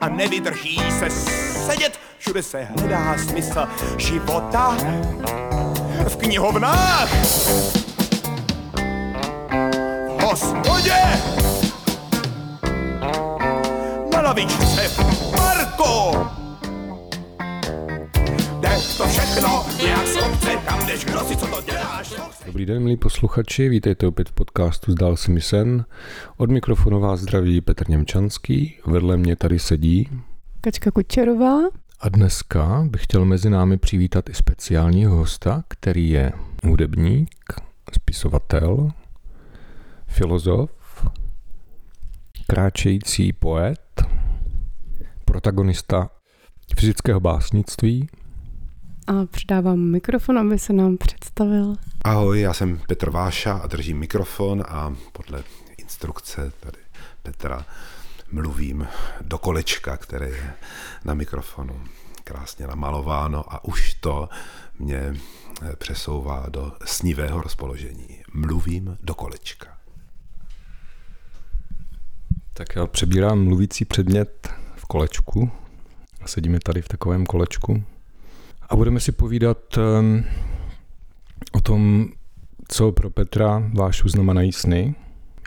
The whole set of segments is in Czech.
a nevydrží se sedět. Všude se hledá smysl života v knihovnách. V hospodě. Na lavičce v parku. Jde to všechno nějak z kopce, tam jdeš, kdo si co to děláš. Dobrý den, milí posluchači, vítejte opět v podcastu Zdál si mi sen. Od mikrofonu vás zdraví Petr Němčanský, vedle mě tady sedí. Kačka Kučerová. A dneska bych chtěl mezi námi přivítat i speciálního hosta, který je hudebník, spisovatel, filozof, kráčející poet, protagonista fyzického básnictví, A předávám mikrofon, aby se nám představil. Ahoj, já jsem Petr Váša a držím mikrofon a podle instrukce tady Petra mluvím do kolečka, které je na mikrofonu krásně namalováno a už to mě eh, přesouvá do snivého rozpoložení. Mluvím do kolečka. Tak já přebírám mluvící předmět v kolečku. A sedíme tady v takovém kolečku. A budeme si povídat um, o tom, co pro Petra Vášu znamenají sny,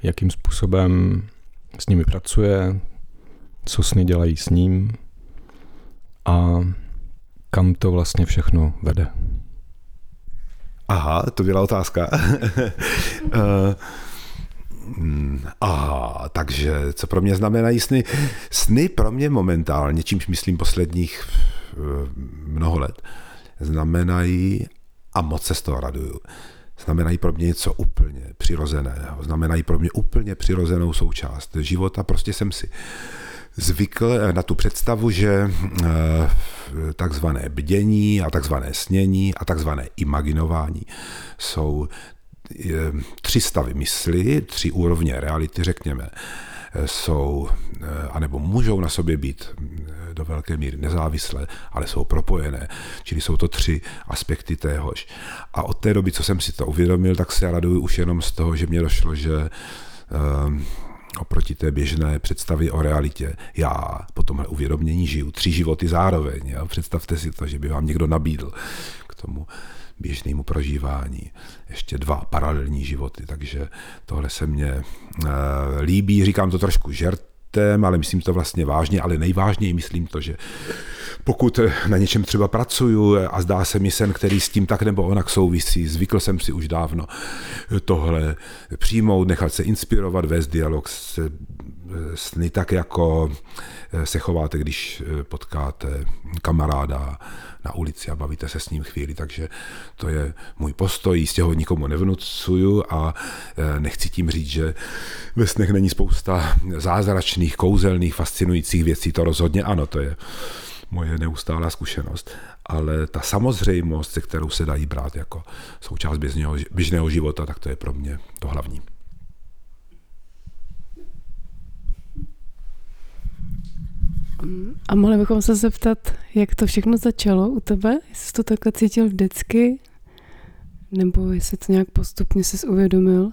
jakým způsobem s nimi pracuje, co sny dělají s ním a kam to vlastně všechno vede. Aha, to byla otázka. Eh, Aha, takže co pro mě znamenají sny? Sny pro mě momentálně, čímž myslím posledních eh, mnoho let, znamenají, a moc se z toho raduju, znamenají pro mě něco úplně přirozeného, znamenají pro mě úplně přirozenou součást života. Prostě jsem si zvykl na tu představu, že eh, takzvané bdění a takzvané snění a takzvané imaginování jsou eh, tři stavy mysli, tři úrovně reality, řekněme, eh, jsou, anebo můžou na sobě být do velké míry nezávislé, ale jsou propojené. Čili jsou to tři aspekty téhož. A od té doby, co jsem si to uvědomil, tak se raduju už jenom z toho, že mě došlo, že oproti té běžné představě o realitě. Já po tomhle uvědomění žiju tři životy zároveň. Jo? Představte si to, že by vám někdo nabídl k tomu běžnému prožívání. Ještě dva paralelní životy, takže tohle se mně e, líbí, říkám to trošku žertem, ale myslím to vlastně vážně, ale nejvážněji myslím to, že pokud na něčem třeba pracuju a zdá se mi sen, který s tím tak nebo onak souvisí, zvykl jsem si už dávno tohle přijmout, nechat se inspirovat, vést dialog s sny tak, jako se chováte, když potkáte kamaráda na ulici a bavíte se s ním chvíli, takže to je můj postoj, jistě ho nikomu nevnucuju a nechci tím říct, že ve snech není spousta zázračných, kouzelných, fascinujících věcí, to rozhodně ano, to je moje neustálá zkušenost, ale ta samozřejmost, se kterou se dají brát jako součást běžného, běžného života, tak to je pro mě to hlavní. A mohli bychom se zeptat, jak to všechno začalo u tebe? Jestli jsi to takhle cítil vždycky? Nebo jestli to nějak postupně jsi uvědomil?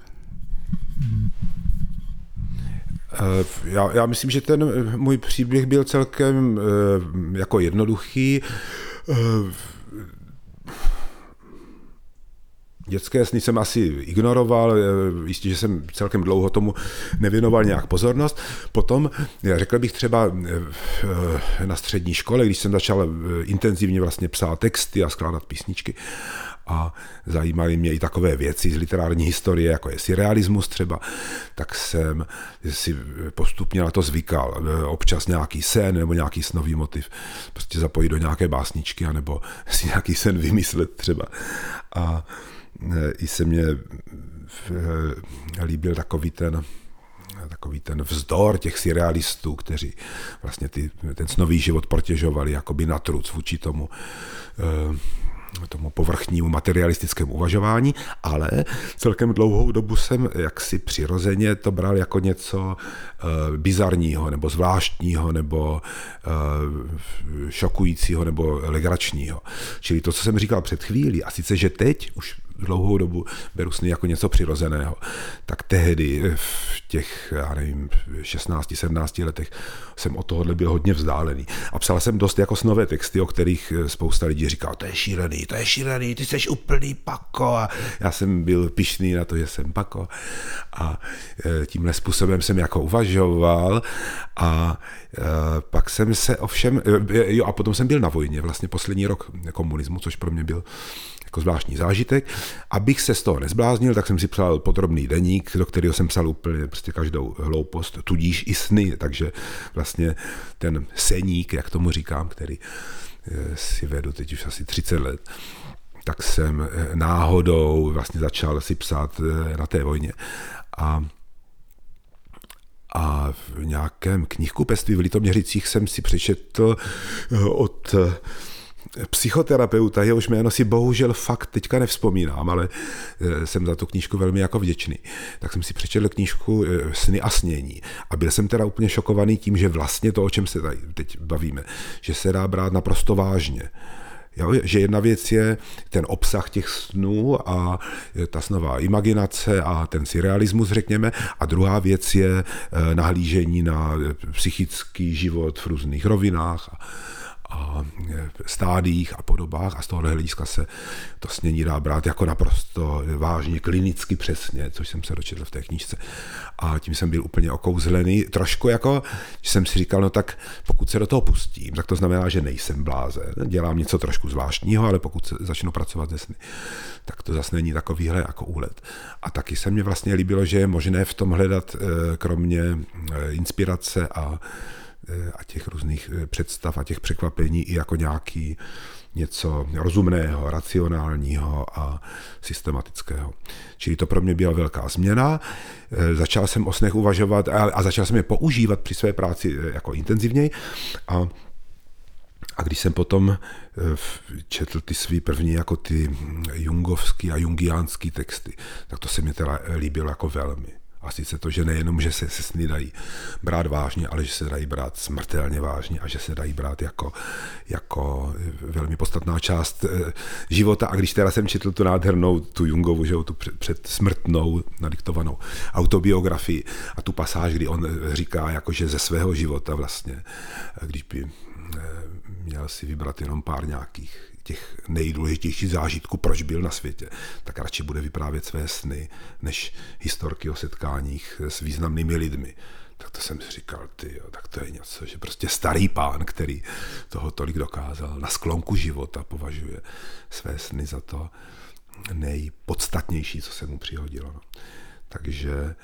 Já, já myslím, že ten můj příběh byl celkem jako jednoduchý. Dětské sny jsem asi ignoroval, jistě, že jsem celkem dlouho tomu nevěnoval nějak pozornost. Potom, řekl bych třeba na střední škole, když jsem začal intenzivně vlastně psát texty a skládat písničky, a zajímaly mě i takové věci z literární historie, jako je surrealismus třeba, tak jsem si postupně na to zvykal. Občas nějaký sen nebo nějaký snový motiv prostě zapojit do nějaké básničky, anebo si nějaký sen vymyslet třeba. A i se mně líbil takový ten takový ten vzdor těch surrealistů, kteří vlastně ty, ten snový život protěžovali jakoby na truc vůči tomu tomu povrchnímu materialistickému uvažování, ale celkem dlouhou dobu jsem jaksi přirozeně to bral jako něco bizarního, nebo zvláštního, nebo šokujícího, nebo legračního. Čili to, co jsem říkal před chvílí, a sice, že teď už dlouhou dobu beru sny jako něco přirozeného, tak tehdy v těch, já nevím, 16, 17 letech jsem od tohohle byl hodně vzdálený. A psal jsem dost jako snové texty, o kterých spousta lidí říká, to je šílený, to je šílený, ty jsi úplný pako. A já jsem byl pišný na to, že jsem pako. A e, tímhle způsobem jsem jako uvažoval a pak jsem se ovšem, jo a potom jsem byl na vojně, vlastně poslední rok komunismu, což pro mě byl jako zvláštní zážitek. Abych se z toho nezbláznil, tak jsem si psal podrobný deník, do kterého jsem psal úplně prostě každou hloupost, tudíž i sny, takže vlastně ten seník, jak tomu říkám, který eh, si vedu teď už asi 30 let, tak jsem eh, náhodou vlastně začal si psát eh, na té vojně. A a v nějakém knihkupectví v Litoměřicích jsem si přečetl od psychoterapeuta, jehož jméno si bohužel fakt teďka nevzpomínám, ale eh, jsem za tu knížku velmi jako vděčný. Tak jsem si přečetl knížku eh, Sny a snění a byl jsem teda úplně šokovaný tím, že vlastně to, o čem se tady teď bavíme, že se dá brát naprosto vážně. Jo, že jedna věc je ten obsah těch snů a ta snová imaginace a ten surrealismus, řekněme, a druhá věc je eh, nahlížení na psychický život v různých rovinách. A, a e, stádiích a podobách a z tohohle hlediska se to snění dá brát jako naprosto vážně, klinicky přesně, což jsem se dočetl v té knížce. A tím jsem byl úplně okouzlený. Trošku jako, že jsem si říkal, no tak pokud se do toho pustím, tak to znamená, že nejsem blázen. Dělám něco trošku zvláštního, ale pokud se začnu pracovat ze sny, tak to zase není takovýhle jako úlet. A taky se mě vlastně líbilo, že je možné v tom hledat e, kromě e, inspirace a a těch různých eh, představ a těch překvapení i jako nějaký něco rozumného, racionálního a systematického. Čili to pro mě byla velká změna. Eh, začal jsem o snech uvažovat a začal jsem je používat při své práci jako intenzivněji. A a když jsem potom četl ty svý první jako ty jungovský a jungiánský texty, tak to se mi teda líbilo jako velmi. A sice to, že nejenom, že se, se sny dají brát vážně, ale že se dají brát smrtelně vážně a že se dají brát jako, jako velmi podstatná část eh, života. A když teda jsem četl tu nádhernou, tu Jungovu, že tu předsmrtnou nadiktovanou autobiografii a tu pasáž, kdy on říká, jako že ze svého života vlastně, eh, když by eh, měl si vybrat jenom pár nějakých těch nejdůležitějších zážitků, proč byl na světě, tak radši bude vyprávět své sny, než historky o setkáních s významnými lidmi. Tak to jsem si říkal, ty, tak to je něco, že prostě starý pán, který toho tolik dokázal, na sklonku života považuje své sny za to nejpodstatnější, co se mu přihodilo. No. Takže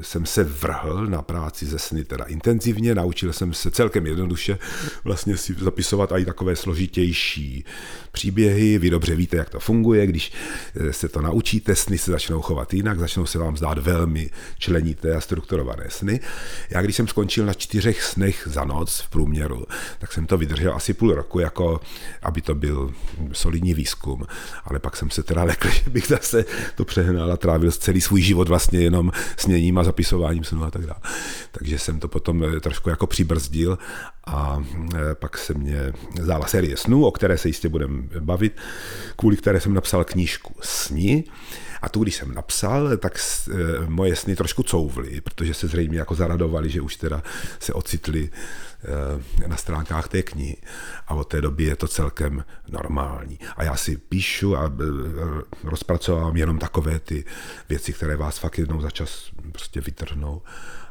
jsem se vrhl na práci ze sny teda intenzivně, naučil jsem se celkem jednoduše vlastně si zapisovat i takové složitější příběhy. Vy dobře víte, jak to funguje, když eh, se to naučíte, sny se začnou chovat jinak, začnou se vám zdát velmi členité a strukturované sny. Já když jsem skončil na čtyřech snech za noc v průměru, tak jsem to vydržel asi půl roku, jako aby to byl solidní výzkum, ale pak jsem se teda lekl, že bych zase to přehnal a trávil celý svůj život vlastně jenom sněním a zapisováním snů a tak dále. Takže jsem to potom eh, trošku jako přibrzdil a eh, pak se mě zdála série snů, o které se jistě budeme bavit, kvůli které jsem napsal knížku Sni. A tu, když jsem napsal, tak eh, moje sny trošku couvly, protože se zřejmě jako zaradovali, že už teda se ocitli na stránkách té knihy. A od té doby je to celkem normální. A já si píšu a rozpracovávám jenom takové ty věci, které vás fakt jednou za čas prostě vytrhnou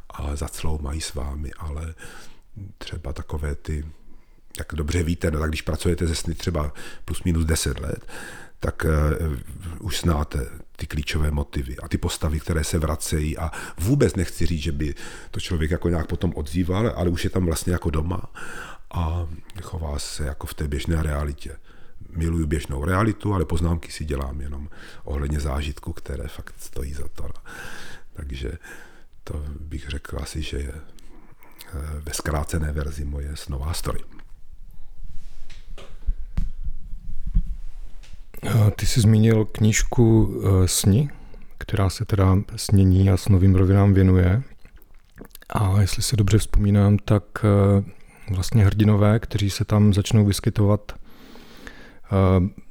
a zacloumají s vámi, ale třeba takové ty, jak dobře víte, no tak když pracujete ze sny třeba plus minus 10 let, tak uh, už znáte ty klíčové motivy a ty postavy, které se vracejí a vůbec nechci říct, že by to člověk jako nějak potom odzýval, ale už je tam vlastně jako doma a chová se jako v té běžné realitě. Miluju běžnou realitu, ale poznámky si dělám jenom ohledně zážitku, které fakt stojí za to. Takže to bych řekl asi, že je eh, ve zkrácené verzi moje snová story. Ty jsi zmínil knížku Sni, která se teda snění a snovým rovinám věnuje. A jestli si dobře vzpomínám, tak vlastně hrdinové, kteří se tam začnou vyskytovat,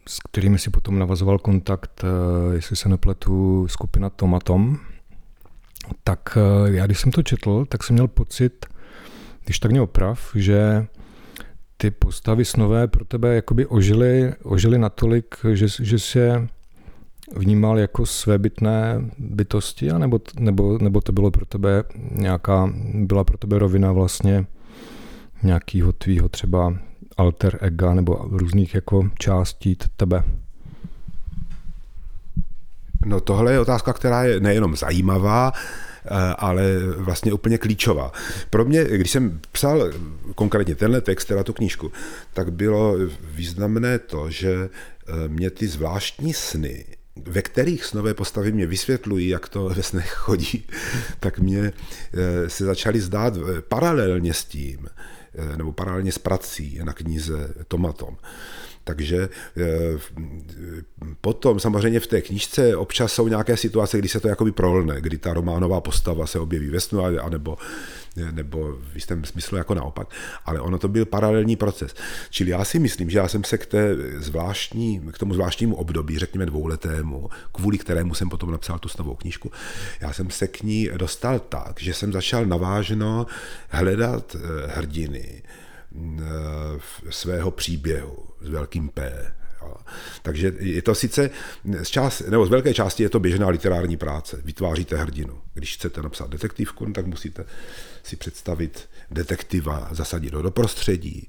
s kterými si potom navazoval kontakt, jestli se nepletu, skupina Tomatom, tak já když jsem to četl, tak jsem měl pocit, když tak mě oprav, že ty postavy snové pro tebe jakoby ožily, ožily natolik, že, že jsi je vnímal jako svébytné bytosti, anebo, nebo, nebo to bylo pro tebe nějaká, byla pro tebe rovina vlastně nějakého tvýho třeba alter ega nebo různých jako částí tebe? No tohle je otázka, která je nejenom zajímavá, ale vlastně úplně klíčová. Pro mě, když jsem psal konkrétně tenhle text, teda tu knížku, tak bylo významné to, že eh, mě ty zvláštní sny, ve kterých snové postavy mě vysvětlují, jak to ve snech chodí, tak mě eh, se začaly zdát paralelně s tím, nebo paralelně s prací na knize Tomatom. Takže eh, potom samozřejmě v té knížce občas jsou nějaké situace, kdy se to jakoby prolne, kdy ta románová postava se objeví ve snu, anebo nebo v jistém smyslu jako naopak, ale ono to byl paralelní proces. Čili já si myslím, že já jsem se k, té zvláštní, k tomu zvláštnímu období, řekněme dvouletému, kvůli kterému jsem potom napsal tu novou knížku, já jsem se k ní dostal tak, že jsem začal navážno hledat eh, hrdiny, svého příběhu s velkým P. Takže je to sice z, část, nebo z velké části je to běžná literární práce. Vytváříte hrdinu. Když chcete napsat detektivku, no tak musíte si představit detektiva, zasadit ho do prostředí.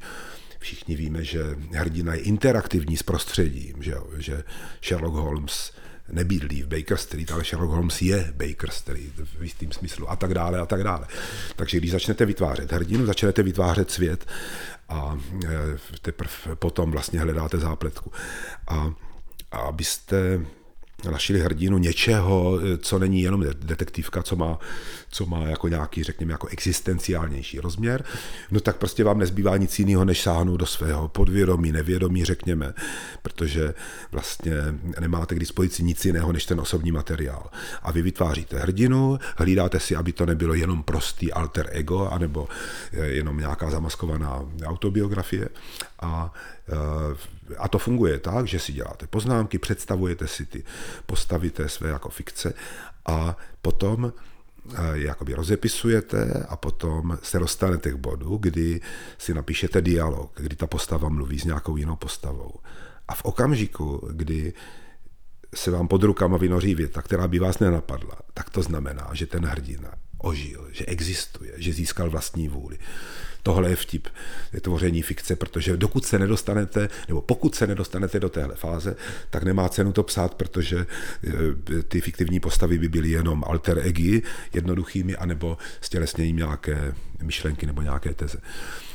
Všichni víme, že hrdina je interaktivní s prostředím, že, že Sherlock Holmes nebydlí v Baker Street, ale Sherlock Holmes je Baker Street v jistým smyslu a tak dále a tak dále. Takže když začnete vytvářet hrdinu, začnete vytvářet svět a e, teprve potom vlastně hledáte zápletku. A abyste našli hrdinu něčeho, co není jenom detektivka, co má, co má jako nějaký, řekněme, jako existenciálnější rozměr, no tak prostě vám nezbývá nic jiného, než sáhnout do svého podvědomí, nevědomí, řekněme, protože vlastně nemáte k dispozici nic jiného, než ten osobní materiál. A vy vytváříte hrdinu, hlídáte si, aby to nebylo jenom prostý alter ego, anebo jenom nějaká zamaskovaná autobiografie a Eh, a to funguje tak, že si děláte poznámky, představujete si ty postavy té své jako fikce a potom eh, jakoby rozepisujete a potom se dostanete k bodu, kdy si napíšete dialog, kdy ta postava mluví s nějakou jinou postavou. A v okamžiku, kdy se vám pod rukama vynoří věta, která by vás nenapadla, tak to znamená, že ten hrdina ožil, že existuje, že získal vlastní vůli. Tohle je vtip je tvoření fikce, protože dokud se nedostanete, nebo pokud se nedostanete do téhle fáze, tak nemá cenu to psát, protože eh, ty fiktivní postavy by byly jenom alter egi jednoduchými, anebo stělesněním nějaké myšlenky nebo nějaké teze.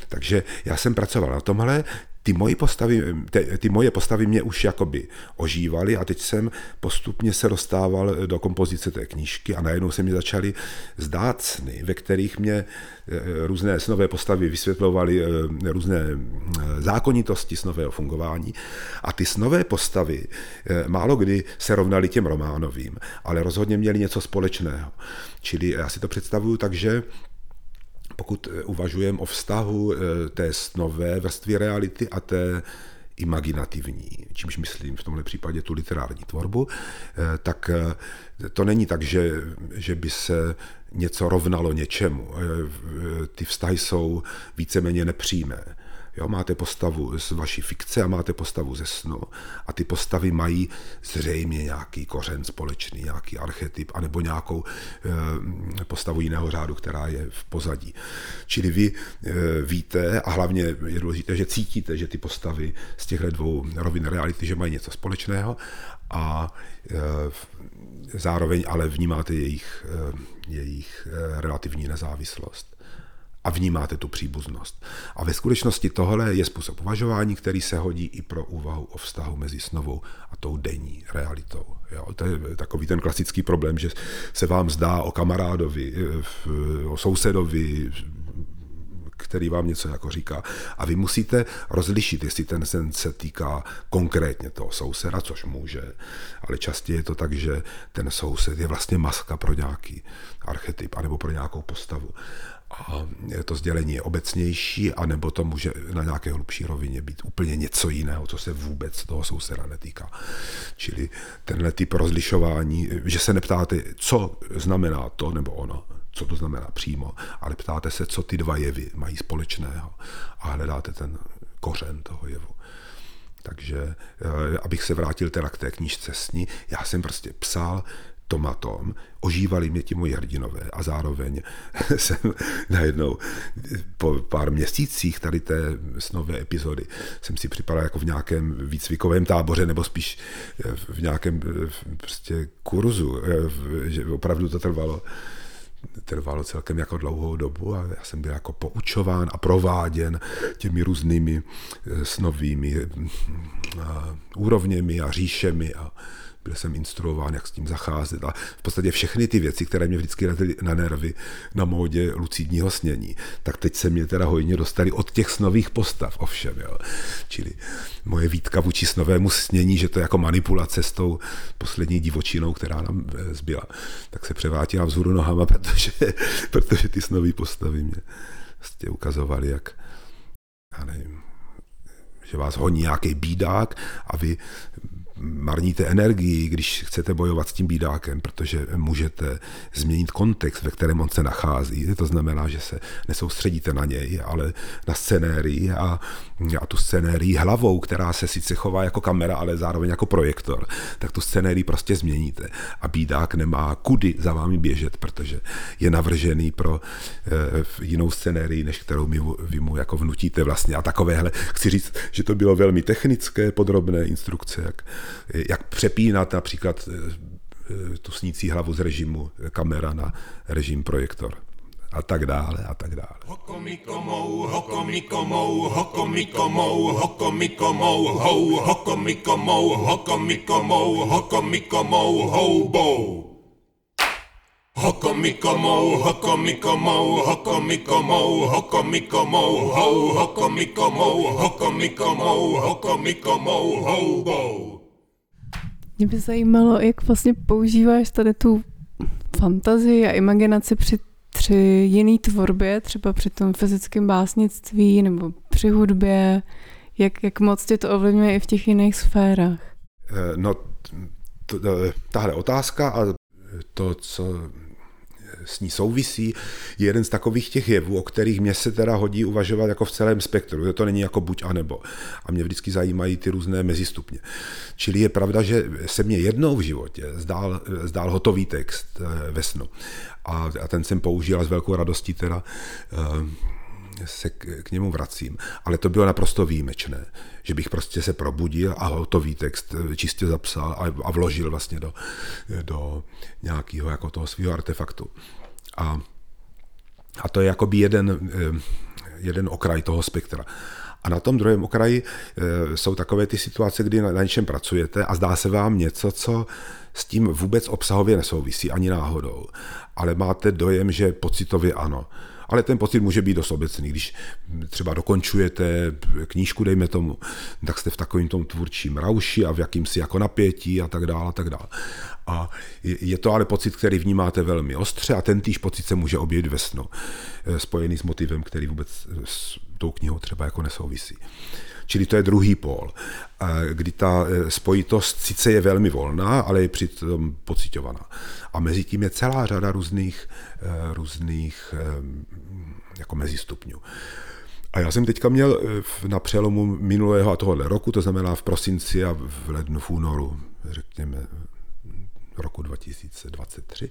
Takže já jsem pracoval na tomhle, ty moje postavy, ty, ty moje postavy mě už jakoby ožívaly a teď jsem postupně se dostával do kompozice té knížky a najednou se mi začaly zdát sny, ve kterých mě eh, různé snové postavy vysvětlovaly eh, různé eh, zákonitosti snového fungování a ty snové postavy málo kdy se rovnaly těm románovým, ale rozhodně měly něco společného. Čili já si to představuju tak, že pokud eh, uvažujeme o vztahu eh, té snové vrstvy reality a té imaginativní, čímž myslím v tomhle případě tu literární tvorbu, eh, tak to není tak, že, že by se něco rovnalo něčemu. Ty vztahy jsou víceméně nepřímé. Jo, máte postavu z vaší fikce a máte postavu ze snu a ty postavy mají zřejmě nějaký kořen společný, nějaký archetyp, anebo nějakou e, postavu jiného řádu, která je v pozadí. Čili vy e, víte a hlavně je důležité, že cítíte, že ty postavy z těchto dvou rovin reality, že mají něco společného a e, zároveň ale vnímáte jejich, jejich relativní nezávislost a vnímáte tu příbuznost. A ve skutečnosti tohle je způsob uvažování, který se hodí i pro úvahu o vztahu mezi snovou a tou denní realitou. Jo, to je takový ten klasický problém, že se vám zdá o kamarádovi, o sousedovi, který vám něco jako říká. A vy musíte rozlišit, jestli ten sen se týká konkrétně toho souseda, což může, ale častěji je to tak, že ten soused je vlastně maska pro nějaký archetyp anebo pro nějakou postavu. A to sdělení je obecnější, anebo to může na nějaké hlubší rovině být úplně něco jiného, co se vůbec toho souseda netýká. Čili tenhle typ rozlišování, že se neptáte, co znamená to nebo ono, co to znamená přímo, ale ptáte se, co ty dva jevy mají společného a hledáte ten kořen toho jevu. Takže eh, abych se vrátil teda k té knížce sní, já jsem prostě psal tomatom, ožívali mě ti moji hrdinové a zároveň jsem najednou po pár měsících tady té snové epizody jsem si připadal jako v nějakém výcvikovém táboře nebo spíš v nějakém prostě kurzu, že opravdu to trvalo trvalo celkem jako dlouhou dobu a já jsem byl jako poučován a prováděn těmi různými snovými úrovněmi a říšemi a byl jsem instruován, jak s tím zacházet a v podstatě všechny ty věci, které mě vždycky letěly na nervy na módě lucidního snění, tak teď se mě teda hojně dostali od těch snových postav, ovšem, jo. Čili moje výtka vůči snovému snění, že to je jako manipulace s tou poslední divočinou, která nám eh, zbyla, tak se převátila vzhůru nohama, protože, protože ty snové postavy mě vlastně ukazovaly, jak já nevím, že vás honí nějaký bídák a vy marníte energii, když chcete bojovat s tím bídákem, protože můžete změnit kontext, ve kterém on se nachází. To znamená, že se nesoustředíte na něj, ale na scenérii a, a tu scenérii hlavou, která se sice chová jako kamera, ale zároveň jako projektor, tak tu scenérii prostě změníte. A bídák nemá kudy za vámi běžet, protože je navržený pro e, jinou scenérii, než kterou my, vy mu jako vnutíte vlastně. A takovéhle, chci říct, že to bylo velmi technické, podrobné instrukce, jak jak přepínat například eh, eh, tu snící hlavu z režimu kamera na režim projektor a tak dále a tak dále. Hokomikomou, hokomikomou, hokomikomou, hokomikomou, hou, hokomikomou, hokomikomou, hokomikomou, houbou. Hokomikomou, hokomikomou, hokomikomou, hokomikomou, hou, hokomikomou, hokomikomou, hokomikomou, houbou. Mě by zajímalo, jak vlastně používáš tady tu fantazii a imaginaci při, při jiný tvorbě, třeba při tom fyzickém básnictví nebo při hudbě, jak, jak moc tě to ovlivňuje i v těch jiných sférách? Eh, no, tahle otázka a to, co s ní souvisí, je jeden z takových těch jevů, o kterých mě se teda hodí uvažovat jako v celém spektru. To není jako buď a nebo. A mě vždycky zajímají ty různé mezistupně. Čili je pravda, že se mě jednou v životě zdál, zdál hotový text eh, ve snu. A, a ten jsem použil s velkou radostí teda eh, se k, k němu vracím, ale to bylo naprosto výjimečné, že bych prostě se probudil a hotový text eh, čistě zapsal a, a vložil vlastně do, do nějakého jako toho svého artefaktu. A, a to je jakoby jeden, eh, jeden okraj toho spektra. A na tom druhém okraji eh, jsou takové ty situace, kdy na něčem pracujete a zdá se vám něco, co s tím vůbec obsahově nesouvisí ani náhodou. Ale máte dojem, že pocitově ano ale ten pocit může být dost obecný. Když třeba dokončujete knížku, dejme tomu, tak jste v takovém tom tvůrčím rauši a v jakýmsi jako napětí a tak dále a tak dále. A je to ale pocit, který vnímáte velmi ostře a ten týž pocit se může objevit ve snu, eh, spojený s motivem, který vůbec tou knihou třeba jako nesouvisí. Čili to je druhý pól, kdy ta eh, spojitost sice je velmi volná, ale je přitom pocitovaná. A mezi tím je celá řada různých, eh, různých jako mezistupňů. A já jsem teďka měl na přelomu minulého a tohohle roku, to znamená v prosinci a v lednu, v únoru, řekněme roku 2023,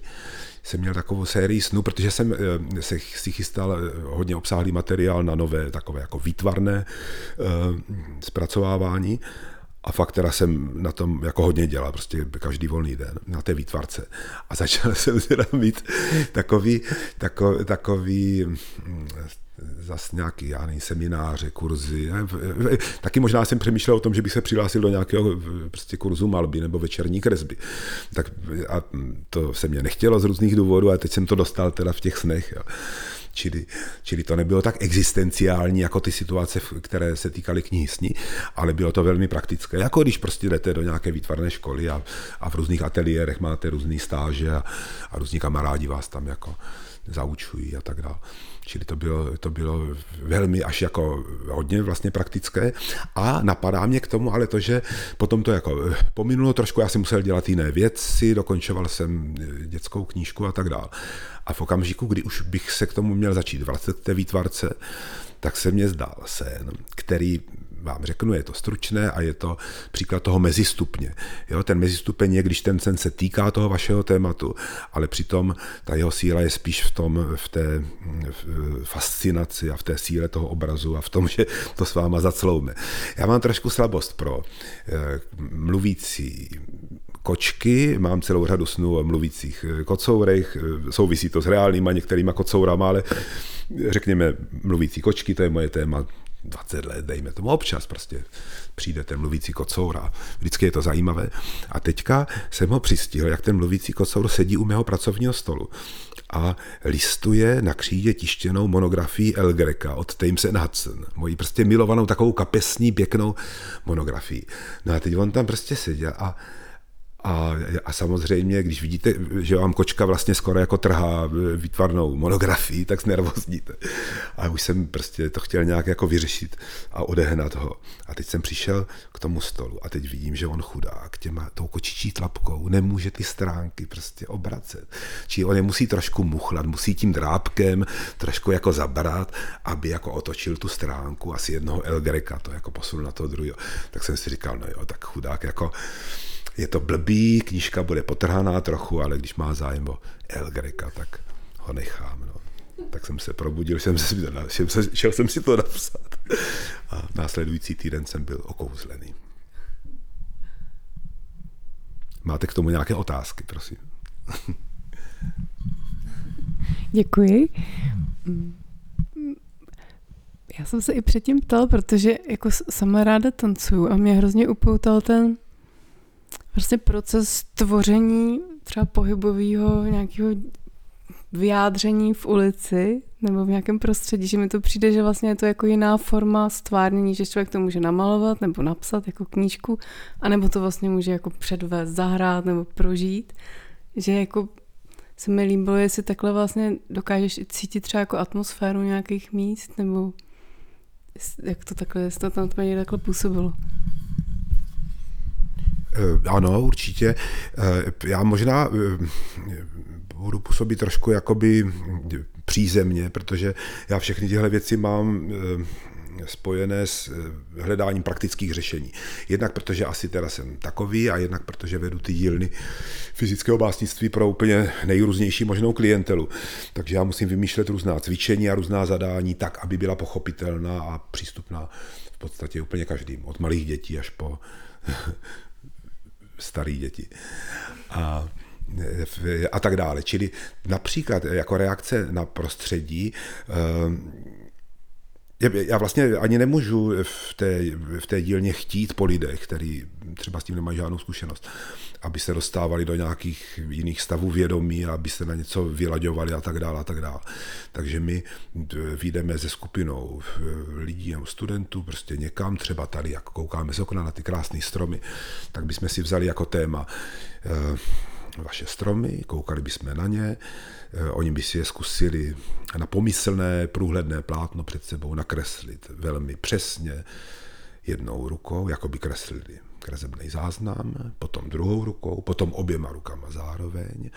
jsem měl takovou sérii snů, protože jsem eh, se si chystal eh, hodně obsáhlý materiál na nové takové jako výtvarné eh, zpracovávání. A fakt teda jsem na tom jako hodně dělal, prostě každý volný den na té výtvarce. A začal jsem teda mít takový, takový, takový zase nějaký, já nevím, semináře, kurzy. Taky možná jsem přemýšlel o tom, že bych se přihlásil do nějakého prostě kurzu malby nebo večerní kresby. Tak a to se mě nechtělo z různých důvodů, ale teď jsem to dostal teda v těch snech. Jo. Čili, čili to nebylo tak existenciální jako ty situace, které se týkaly knihy sní, ale bylo to velmi praktické. Jako když prostě jdete do nějaké výtvarné školy a, a v různých ateliérech máte různý stáže a, a různí kamarádi vás tam jako zaučují a tak dále. Čili to bylo, to bylo velmi až jako hodně vlastně praktické. A napadá mě k tomu ale to, že potom to jako pominulo trošku, já jsem musel dělat jiné věci, dokončoval jsem dětskou knížku a tak dále. A v okamžiku, kdy už bych se k tomu měl začít vracet k té výtvarce, tak se mě zdál sen, který vám řeknu, je to stručné a je to příklad toho mezistupně. Jo, ten mezistupeň je, když ten sen se týká toho vašeho tématu, ale přitom ta jeho síla je spíš v tom, v té fascinaci a v té síle toho obrazu a v tom, že to s váma zacloume. Já mám trošku slabost pro eh, mluvící kočky, mám celou řadu snů o mluvících eh, kocourech, eh, souvisí to s reálnýma některýma kocourama, ale řekněme mluvící kočky, to je moje téma 20 let, dejme tomu občas, prostě přijde ten mluvící kocour a vždycky je to zajímavé. A teďka jsem ho přistihl, jak ten mluvící kocour sedí u mého pracovního stolu a listuje na křídě tištěnou monografii El Greca od Thames and Hudson, moji prostě milovanou takovou kapesní, pěknou monografii. No a teď on tam prostě seděl a a, a samozřejmě, když vidíte, že vám kočka vlastně skoro jako trhá výtvarnou monografii, tak znervozníte. A už jsem prostě to chtěl nějak jako vyřešit a odehnat ho. A teď jsem přišel k tomu stolu a teď vidím, že on chudák těma, tou kočičí tlapkou nemůže ty stránky prostě obracet. Či on je musí trošku muchlat, musí tím drábkem trošku jako zabrat, aby jako otočil tu stránku, asi jednoho El to jako posunul na toho druhého. Tak jsem si říkal, no jo, tak chudák jako je to blbý, knížka bude potrhaná trochu, ale když má zájem o El Greca, tak ho nechám. No. Tak jsem se probudil, jsem si to, šel, šel jsem si to napsat. A následující týden jsem byl okouzlený. Máte k tomu nějaké otázky, prosím? Děkuji. Já jsem se i předtím ptal, protože jako sama ráda tancuju a mě hrozně upoutal ten prostě proces tvoření třeba pohybového nějakého vyjádření v ulici nebo v nějakém prostředí, že mi to přijde, že vlastně je to jako jiná forma stvárnění, že člověk to může namalovat nebo napsat jako knížku, anebo to vlastně může jako předvést, zahrát nebo prožít, že jako se mi líbilo, jestli takhle vlastně dokážeš cítit třeba jako atmosféru nějakých míst, nebo jak to takhle, jestli to tam takhle působilo. Eh, ano, určitě. Eh, já možná eh, budu působit trošku jakoby přízemně, protože já všechny tyhle věci mám spojené s hledáním praktických řešení. Jednak protože asi teda jsem takový a jednak protože vedu ty dílny fyzického básnictví pro úplně nejrůznější možnou klientelu. Takže já musím vymýšlet různá cvičení a různá zadání tak, aby byla pochopitelná a přístupná v podstatě úplně každým, od malých dětí až po starý děti. A a tak dále. Čili například jako reakce na prostředí já vlastně ani nemůžu v té, v té dílně chtít po lidech, který třeba s tím nemají žádnou zkušenost, aby se dostávali do nějakých jiných stavů vědomí, aby se na něco vylaďovali a tak dále a tak dále. Takže my vyjdeme ze skupinou lidí nebo studentů prostě někam, třeba tady, jak koukáme z okna na ty krásné stromy, tak bychom si vzali jako téma eh, vaše stromy, koukali bychom na ně, eh, oni by si je zkusili na pomyslné, průhledné plátno před sebou nakreslit velmi přesně jednou rukou, jako by kreslili kresebný záznam, potom druhou rukou, potom oběma rukama zároveň,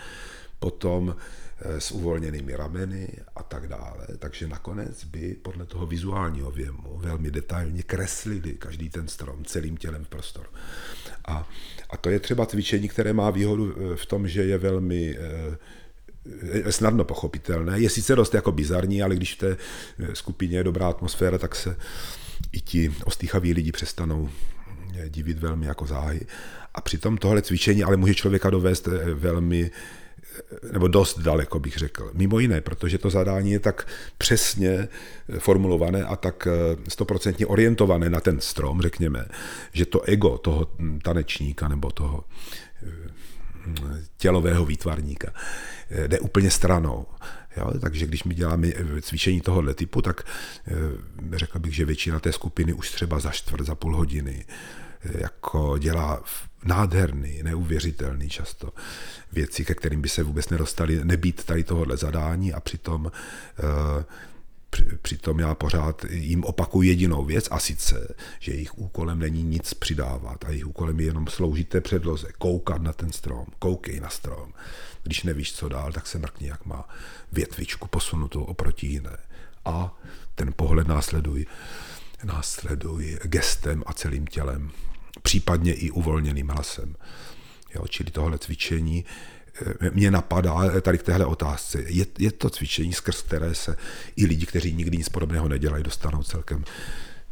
potom eh, s uvolněnými rameny a tak dále. Takže nakonec by podle toho vizuálního věmu velmi detailně kreslili každý ten strom celým tělem v prostoru. A, a to je třeba cvičení, které má výhodu eh, v tom, že je velmi eh, snadno pochopitelné. Je sice dost jako bizarní, ale když v té skupině je dobrá atmosféra, tak se i ti ostýchaví lidi přestanou divit velmi jako záhy. A přitom tohle cvičení ale může člověka dovést eh, velmi eh, nebo dost daleko bych řekl. Mimo jiné, protože to zadání je tak přesně eh, formulované a tak stoprocentně orientované na ten strom, řekněme, že to ego toho hm, tanečníka nebo toho tělového výtvarníka. Jde úplně stranou. Jo? Takže když my děláme cvičení tohohle typu, tak řekl bych, že většina té skupiny už třeba za čtvrt, za půl hodiny jako dělá nádherný, neuvěřitelný často věci, ke kterým by se vůbec nedostali, nebýt tady tohohle zadání a přitom Přitom já pořád jim opakuju jedinou věc a sice, že jejich úkolem není nic přidávat a jejich úkolem je jenom sloužit té předloze, koukat na ten strom, koukej na strom. Když nevíš, co dál, tak se mrkni, jak má větvičku posunutou oproti jiné. A ten pohled následuj, následuj gestem a celým tělem, případně i uvolněným hlasem. Jo, čili tohle cvičení mě napadá tady k téhle otázce. Je, je to cvičení, skrz které se i lidi, kteří nikdy nic podobného nedělají, dostanou celkem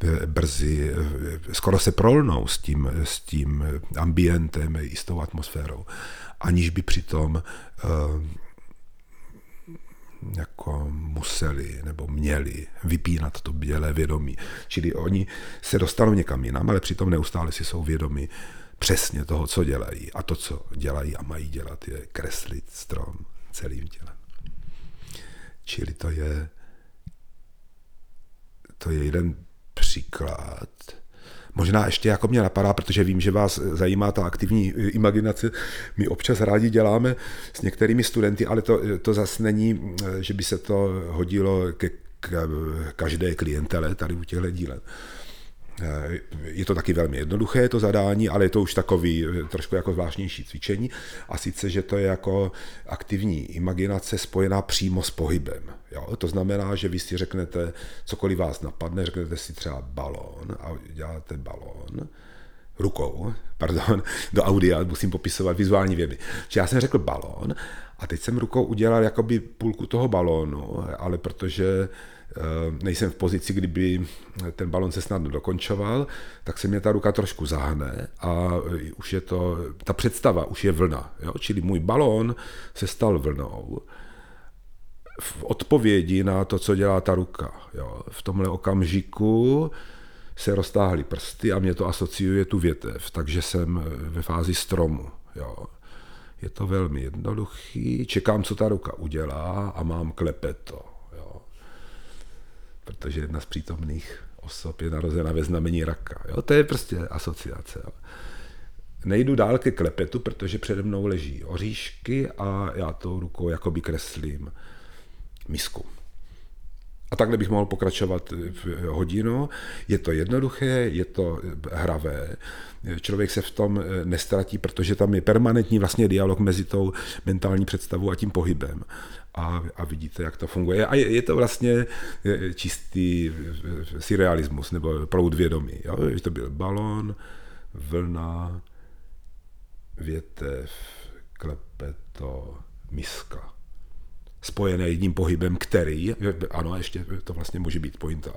eh, brzy, eh, skoro se prolnou s tím, s tím ambientem i s tou atmosférou, aniž by přitom uh, jako museli nebo měli vypínat to bělé vědomí. Čili oni se dostanou někam jinam, ale přitom neustále si jsou vědomi přesně toho, co dělají. A to, co dělají a mají dělat, je kreslit strom celým tělem. Čili to je, to je jeden příklad. Možná ještě jako mě napadá, protože vím, že vás zajímá ta aktivní imaginace. My občas rádi děláme s některými studenty, ale to, to zase není, že by se to hodilo ke každé klientele tady u těchto dílen. Eh, je to taky velmi jednoduché, to zadání, ale je to už takový eh, trošku jako zvláštnější cvičení. A sice, že to je jako aktivní imaginace spojená přímo s pohybem. Jo? To znamená, že vy si řeknete, cokoliv vás napadne, řeknete si třeba balón a děláte balón rukou, pardon, do audia musím popisovat vizuální věmy. Čiže já jsem řekl balón a teď jsem rukou udělal jakoby půlku toho balónu, ale protože nejsem v pozici, kdyby ten balon se snadno dokončoval, tak se mě ta ruka trošku zahne a už je to, ta představa už je vlna. Jo? Čili můj balon se stal vlnou v odpovědi na to, co dělá ta ruka. Jo? V tomhle okamžiku se roztáhly prsty a mě to asociuje tu větev, takže jsem ve fázi stromu. Jo? Je to velmi jednoduchý, čekám, co ta ruka udělá a mám klepeto protože jedna z přítomných osob je narozena ve znamení raka. Jo? To je prostě asociace. Jo? Nejdu dál ke klepetu, protože přede mnou leží oříšky a já tou rukou jakoby kreslím misku. A takhle bych mohl pokračovat v hodinu. Je to jednoduché, je to hravé. Člověk se v tom nestratí, protože tam je permanentní vlastně dialog mezi tou mentální představou a tím pohybem a, a vidíte, jak to funguje. A je, je to vlastně čistý surrealismus nebo proud vědomí. Jo? Že to byl balon, vlna, větev, klepeto, miska. Spojené jedním pohybem, který, ano, ještě to vlastně může být pointa,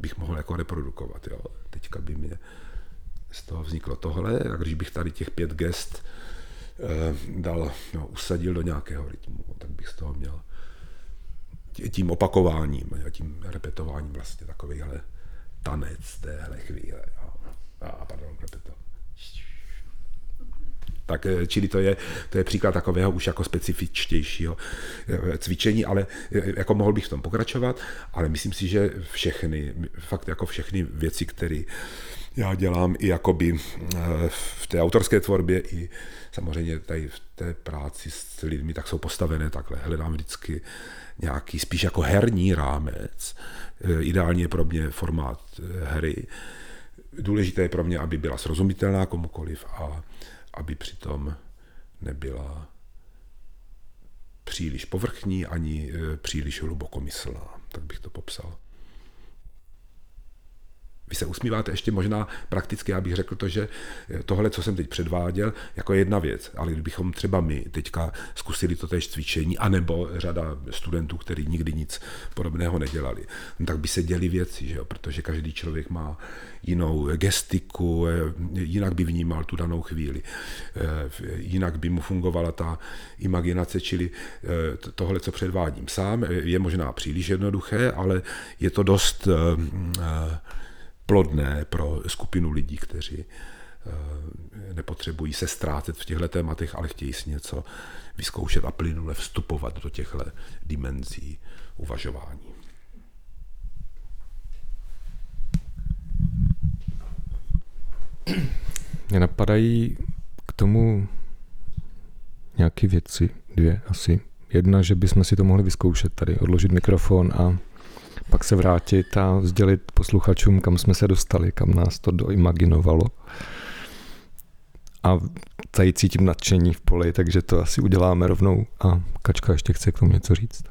bych mohl jako reprodukovat. Jo? Teďka by mě z toho vzniklo tohle, a když bych tady těch pět gest dal, no, usadil do nějakého rytmu, tak bych z toho měl tím opakováním a tím repetováním vlastně takovýhle tanec téhle chvíle. A, pardon, repeto. Tak, eh, čili to je, to je příklad takového už jako specifičtějšího eh, cvičení, ale jako mohl bych v tom pokračovat, ale myslím si, že všechny, fakt jako všechny věci, které já dělám i jakoby v té autorské tvorbě, i samozřejmě tady v té práci s lidmi, tak jsou postavené takhle. Hledám vždycky nějaký spíš jako herní rámec. E, ideálně je pro mě formát e, hry. Důležité je pro mě, aby byla srozumitelná komukoliv a aby přitom nebyla příliš povrchní ani příliš hlubokomyslná. Tak bych to popsal. Vy se usmíváte ještě možná prakticky, já bych řekl to, že tohle, co jsem teď předváděl, jako jedna věc, ale kdybychom třeba my teďka zkusili to též cvičení, anebo řada studentů, kteří nikdy nic podobného nedělali, no tak by se děli věci, že jo? protože každý člověk má jinou gestiku, jinak by vnímal tu danou chvíli, jinak by mu fungovala ta imaginace, čili tohle, co předvádím sám, je možná příliš jednoduché, ale je to dost plodné pro skupinu lidí, kteří nepotřebují se ztrácet v těchto tématech, ale chtějí si něco vyzkoušet a plynule vstupovat do těchto dimenzí uvažování. Mě napadají k tomu nějaké věci, dvě asi. Jedna, že bychom si to mohli vyzkoušet tady, odložit mikrofon a pak se vrátit a sdělit posluchačům, kam jsme se dostali, kam nás to doimaginovalo. A tady cítím nadšení v poli, takže to asi uděláme rovnou. A Kačka ještě chce k tomu něco říct.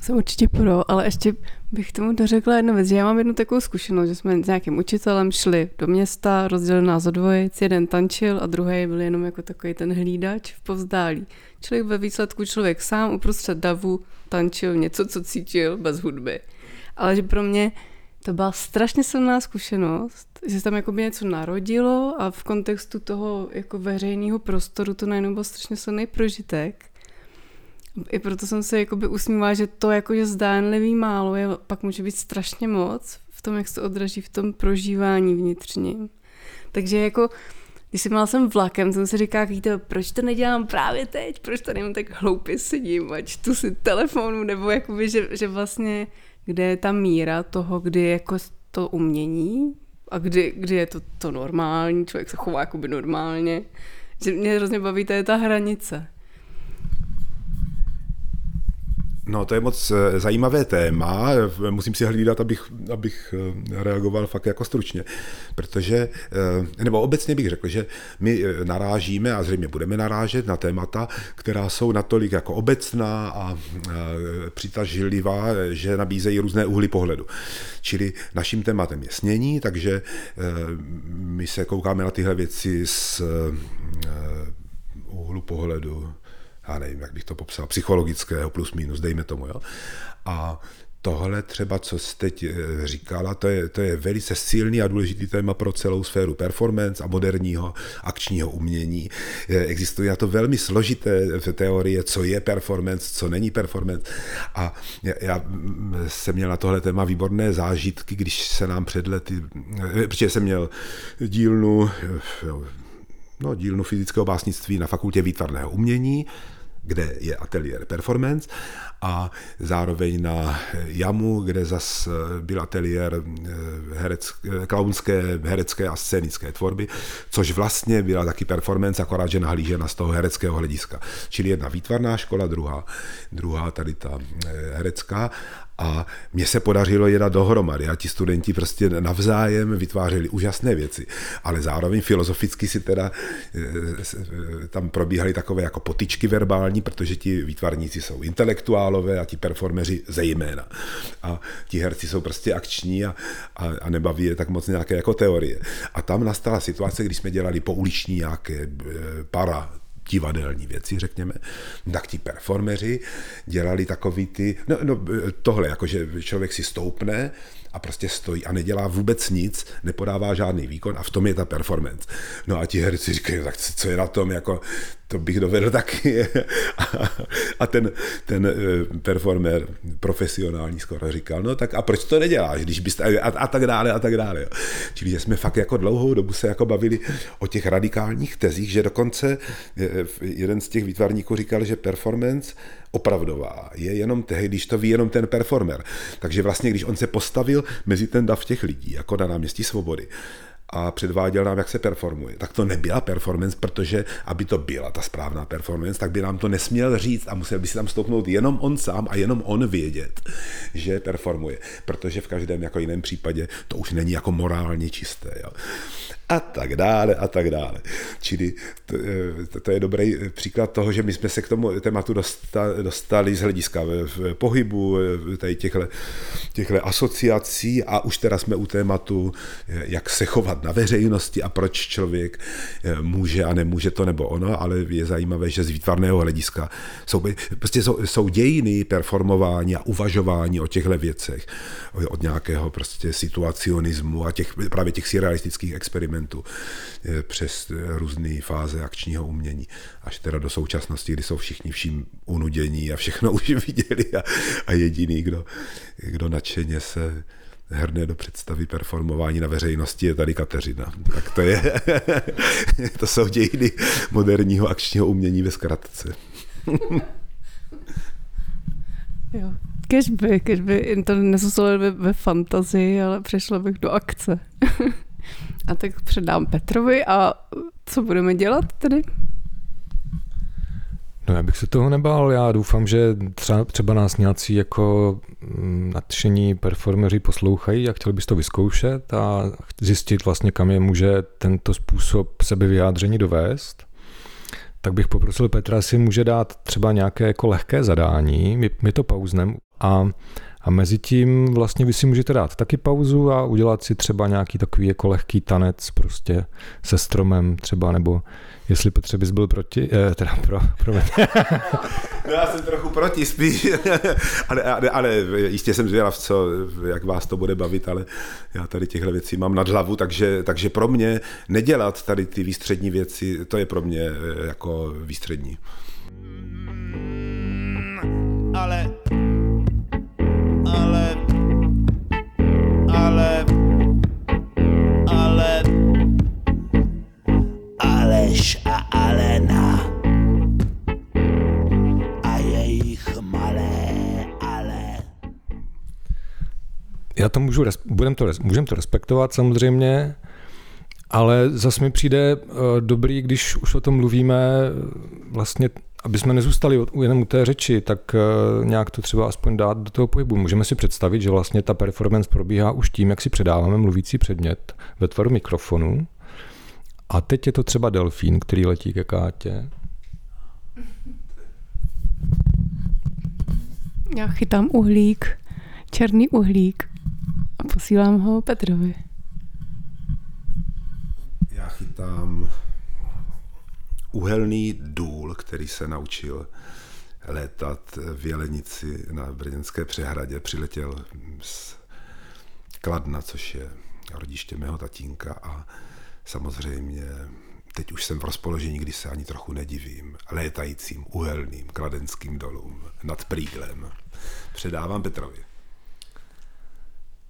Jsem určitě pro, ale ještě bych tomu dořekla jednu věc, že já mám jednu takovou zkušenost, že jsme s nějakým učitelem šli do města, rozdělili nás o dvojic, jeden tančil a druhý byl jenom jako takový ten hlídač v povzdálí. Člověk ve výsledku člověk sám uprostřed davu tančil něco, co cítil bez hudby. Ale že pro mě to byla strašně silná zkušenost, že se tam jako by něco narodilo a v kontextu toho jako veřejného prostoru to najednou byl strašně silný prožitek. I proto jsem se jakoby usmívala, že to jakože zdánlivý málo je, pak může být strašně moc v tom, jak se odraží v tom prožívání vnitřním. Takže jako, když jsem měla jsem vlakem, jsem si říká, víte, proč to nedělám právě teď, proč tady jenom tak hloupě sedím a čtu si telefonu, nebo jakoby, že, že vlastně, kde je ta míra toho, kdy jako to umění a kdy, kdy je to, to normální, člověk se chová jakoby normálně, že mě hrozně baví, to je ta hranice. No, to je moc eh, zajímavé téma. Musím si hlídat, abych, abych eh, reagoval fakt jako stručně. Protože, eh, nebo obecně bych řekl, že my narážíme a zřejmě budeme narážet na témata, která jsou natolik jako obecná a přitažlivá, že nabízejí různé úhly pohledu. Čili naším tématem je snění, takže my se koukáme na tyhle věci z úhlu pohledu já nevím, jak bych to popsal, psychologického plus minus, dejme tomu. Jo? A tohle třeba, co jste teď eh, říkala, to je, to je velice silný a důležitý téma pro celou sféru performance a moderního akčního umění. Eh, existují na to velmi složité teorie, co je performance, co není performance. A já mm, jsem měl na tohle téma výborné zážitky, když se nám před lety, eh, protože jsem měl dílnu, no, dílnu fyzického básnictví na fakultě výtvarného umění, kde je ateliér performance a zároveň na Jamu, kde zas byl ateliér eh, herec, klaunské, herecké a scénické tvorby, což vlastně byla taky performance, akorát, že nahlížena z toho hereckého hlediska. Čili jedna výtvarná škola, druhá, druhá tady ta eh, herecká a mně se podařilo jedat dohromady a ti studenti prostě navzájem vytvářeli úžasné věci, ale zároveň filozoficky si teda eh, eh, tam probíhaly takové jako potičky verbální, protože ti výtvarníci jsou intelektuálové a ti performeři zejména. A ti herci jsou prostě akční a, a, a nebaví je tak moc nějaké jako teorie. A tam nastala situace, když jsme dělali pouliční nějaké eh, para divadelní věci, řekněme, tak ti performeři dělali takový ty, no, no tohle, jakože člověk si stoupne a prostě stojí a nedělá vůbec nic, nepodává žádný výkon a v tom je ta performance. No a ti herci říkají, tak co je na tom, jako to bych dovedl taky. a ten, ten eh, performer profesionální skoro říkal, no tak a proč to neděláš, když bys, a, a tak dále, a tak dále. Jo. Čili že jsme fakt jako dlouhou dobu se jako bavili o těch radikálních tezích, že dokonce eh, jeden z těch výtvarníků říkal, že performance opravdová je jenom tehdy, když to ví jenom ten performer. Takže vlastně, když on se postavil mezi ten dav těch lidí, jako na náměstí svobody, a předváděl nám, jak se performuje. Tak to nebyla performance, protože aby to byla ta správná performance, tak by nám to nesměl říct a musel by si tam stoupnout jenom on sám a jenom on vědět, že performuje. Protože v každém jako jiném případě to už není jako morálně čisté. Jo a tak dále a tak dále. Čili to, eh, to je dobrý příklad toho, že my jsme se k tomu tématu dostali, dostali z hlediska v pohybu, tady těchto, těchto asociací a už teda jsme u tématu, eh, jak se chovat na veřejnosti a proč člověk eh, může a nemůže to nebo ono, ale je zajímavé, že z výtvarného hlediska jsou, prostě jsou, jsou dějiny performování a uvažování o těchto věcech, od nějakého prostě situacionismu a těch, právě těch surrealistických experimentů eh, přes eh, různé fáze akčního umění, až teda do současnosti, kdy jsou všichni vším unudění a všechno už viděli a, a jediný, kdo, kdo nadšeně se herné do představy performování na veřejnosti je tady Kateřina. Tak to je, to jsou dějiny moderního akčního umění ve zkratce. jo. Kežby, kežby to nezůstalo ve, ve fantazii, ale přešla bych do akce. a tak předám Petrovi a co budeme dělat tedy? No já bych se toho nebál, já doufám, že třeba, třeba nás nějací jako mm, nadšení performeři poslouchají a chtěli bys to vyzkoušet a zjistit vlastně, kam je může tento způsob sebevyjádření dovést, tak bych poprosil Petra, jestli může dát třeba nějaké jako lehké zadání, my, my to pauznem a a mezi tím vlastně vy si můžete dát taky pauzu a udělat si třeba nějaký takový jako lehký tanec prostě se stromem třeba, nebo jestli Petře bys byl proti, eh, teda pro, pro no, já jsem trochu proti spíš, ale, ale, ale jistě jsem zvědav, co, jak vás to bude bavit, ale já tady těchto věcí mám nad hlavu, takže, takže pro mě nedělat tady ty výstřední věci, to je pro mě eh, jako výstřední. Ale ale, ale, ale, Aleš a Alena a jejich malé ale. Já to můžu, budem to, můžem to respektovat samozřejmě, ale zase mi přijde uh, dobrý, když už o tom mluvíme, vlastně aby jsme nezůstali jenom u té řeči, tak eh, nějak to třeba aspoň dát do toho pohybu. Můžeme si představit, že vlastně ta performance probíhá už tím, jak si předáváme mluvící předmět ve tvaru mikrofonu. A teď je to třeba delfín, který letí ke kátě. Já chytám uhlík, černý uhlík a posílám ho Petrovi. Já chytám uhelný důl, který se naučil létat v Jelenici na Brněnské přehradě. Přiletěl z Kladna, což je rodiště mého tatínka a samozřejmě teď už jsem v rozpoložení, kdy se ani trochu nedivím, létajícím uhelným kladenským dolům nad Prýglem. Předávám Petrovi.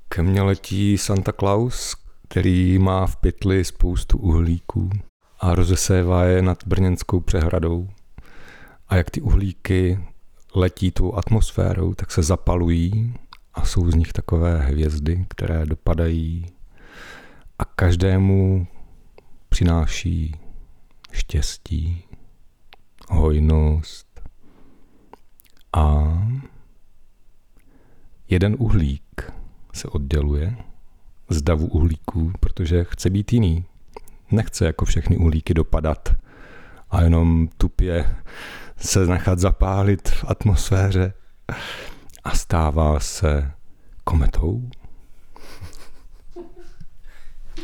Ke mně letí Santa Claus, který má v pytli spoustu uhlíků a rozesévá je nad Brněnskou přehradou. A jak ty uhlíky letí tou atmosférou, tak se zapalují a jsou z nich takové hvězdy, které dopadají a každému přináší štěstí, hojnost a jeden uhlík se odděluje z davu uhlíků, protože chce být jiný nechce jako všechny uhlíky dopadat a jenom tupě se nechat zapálit v atmosféře a stává se kometou.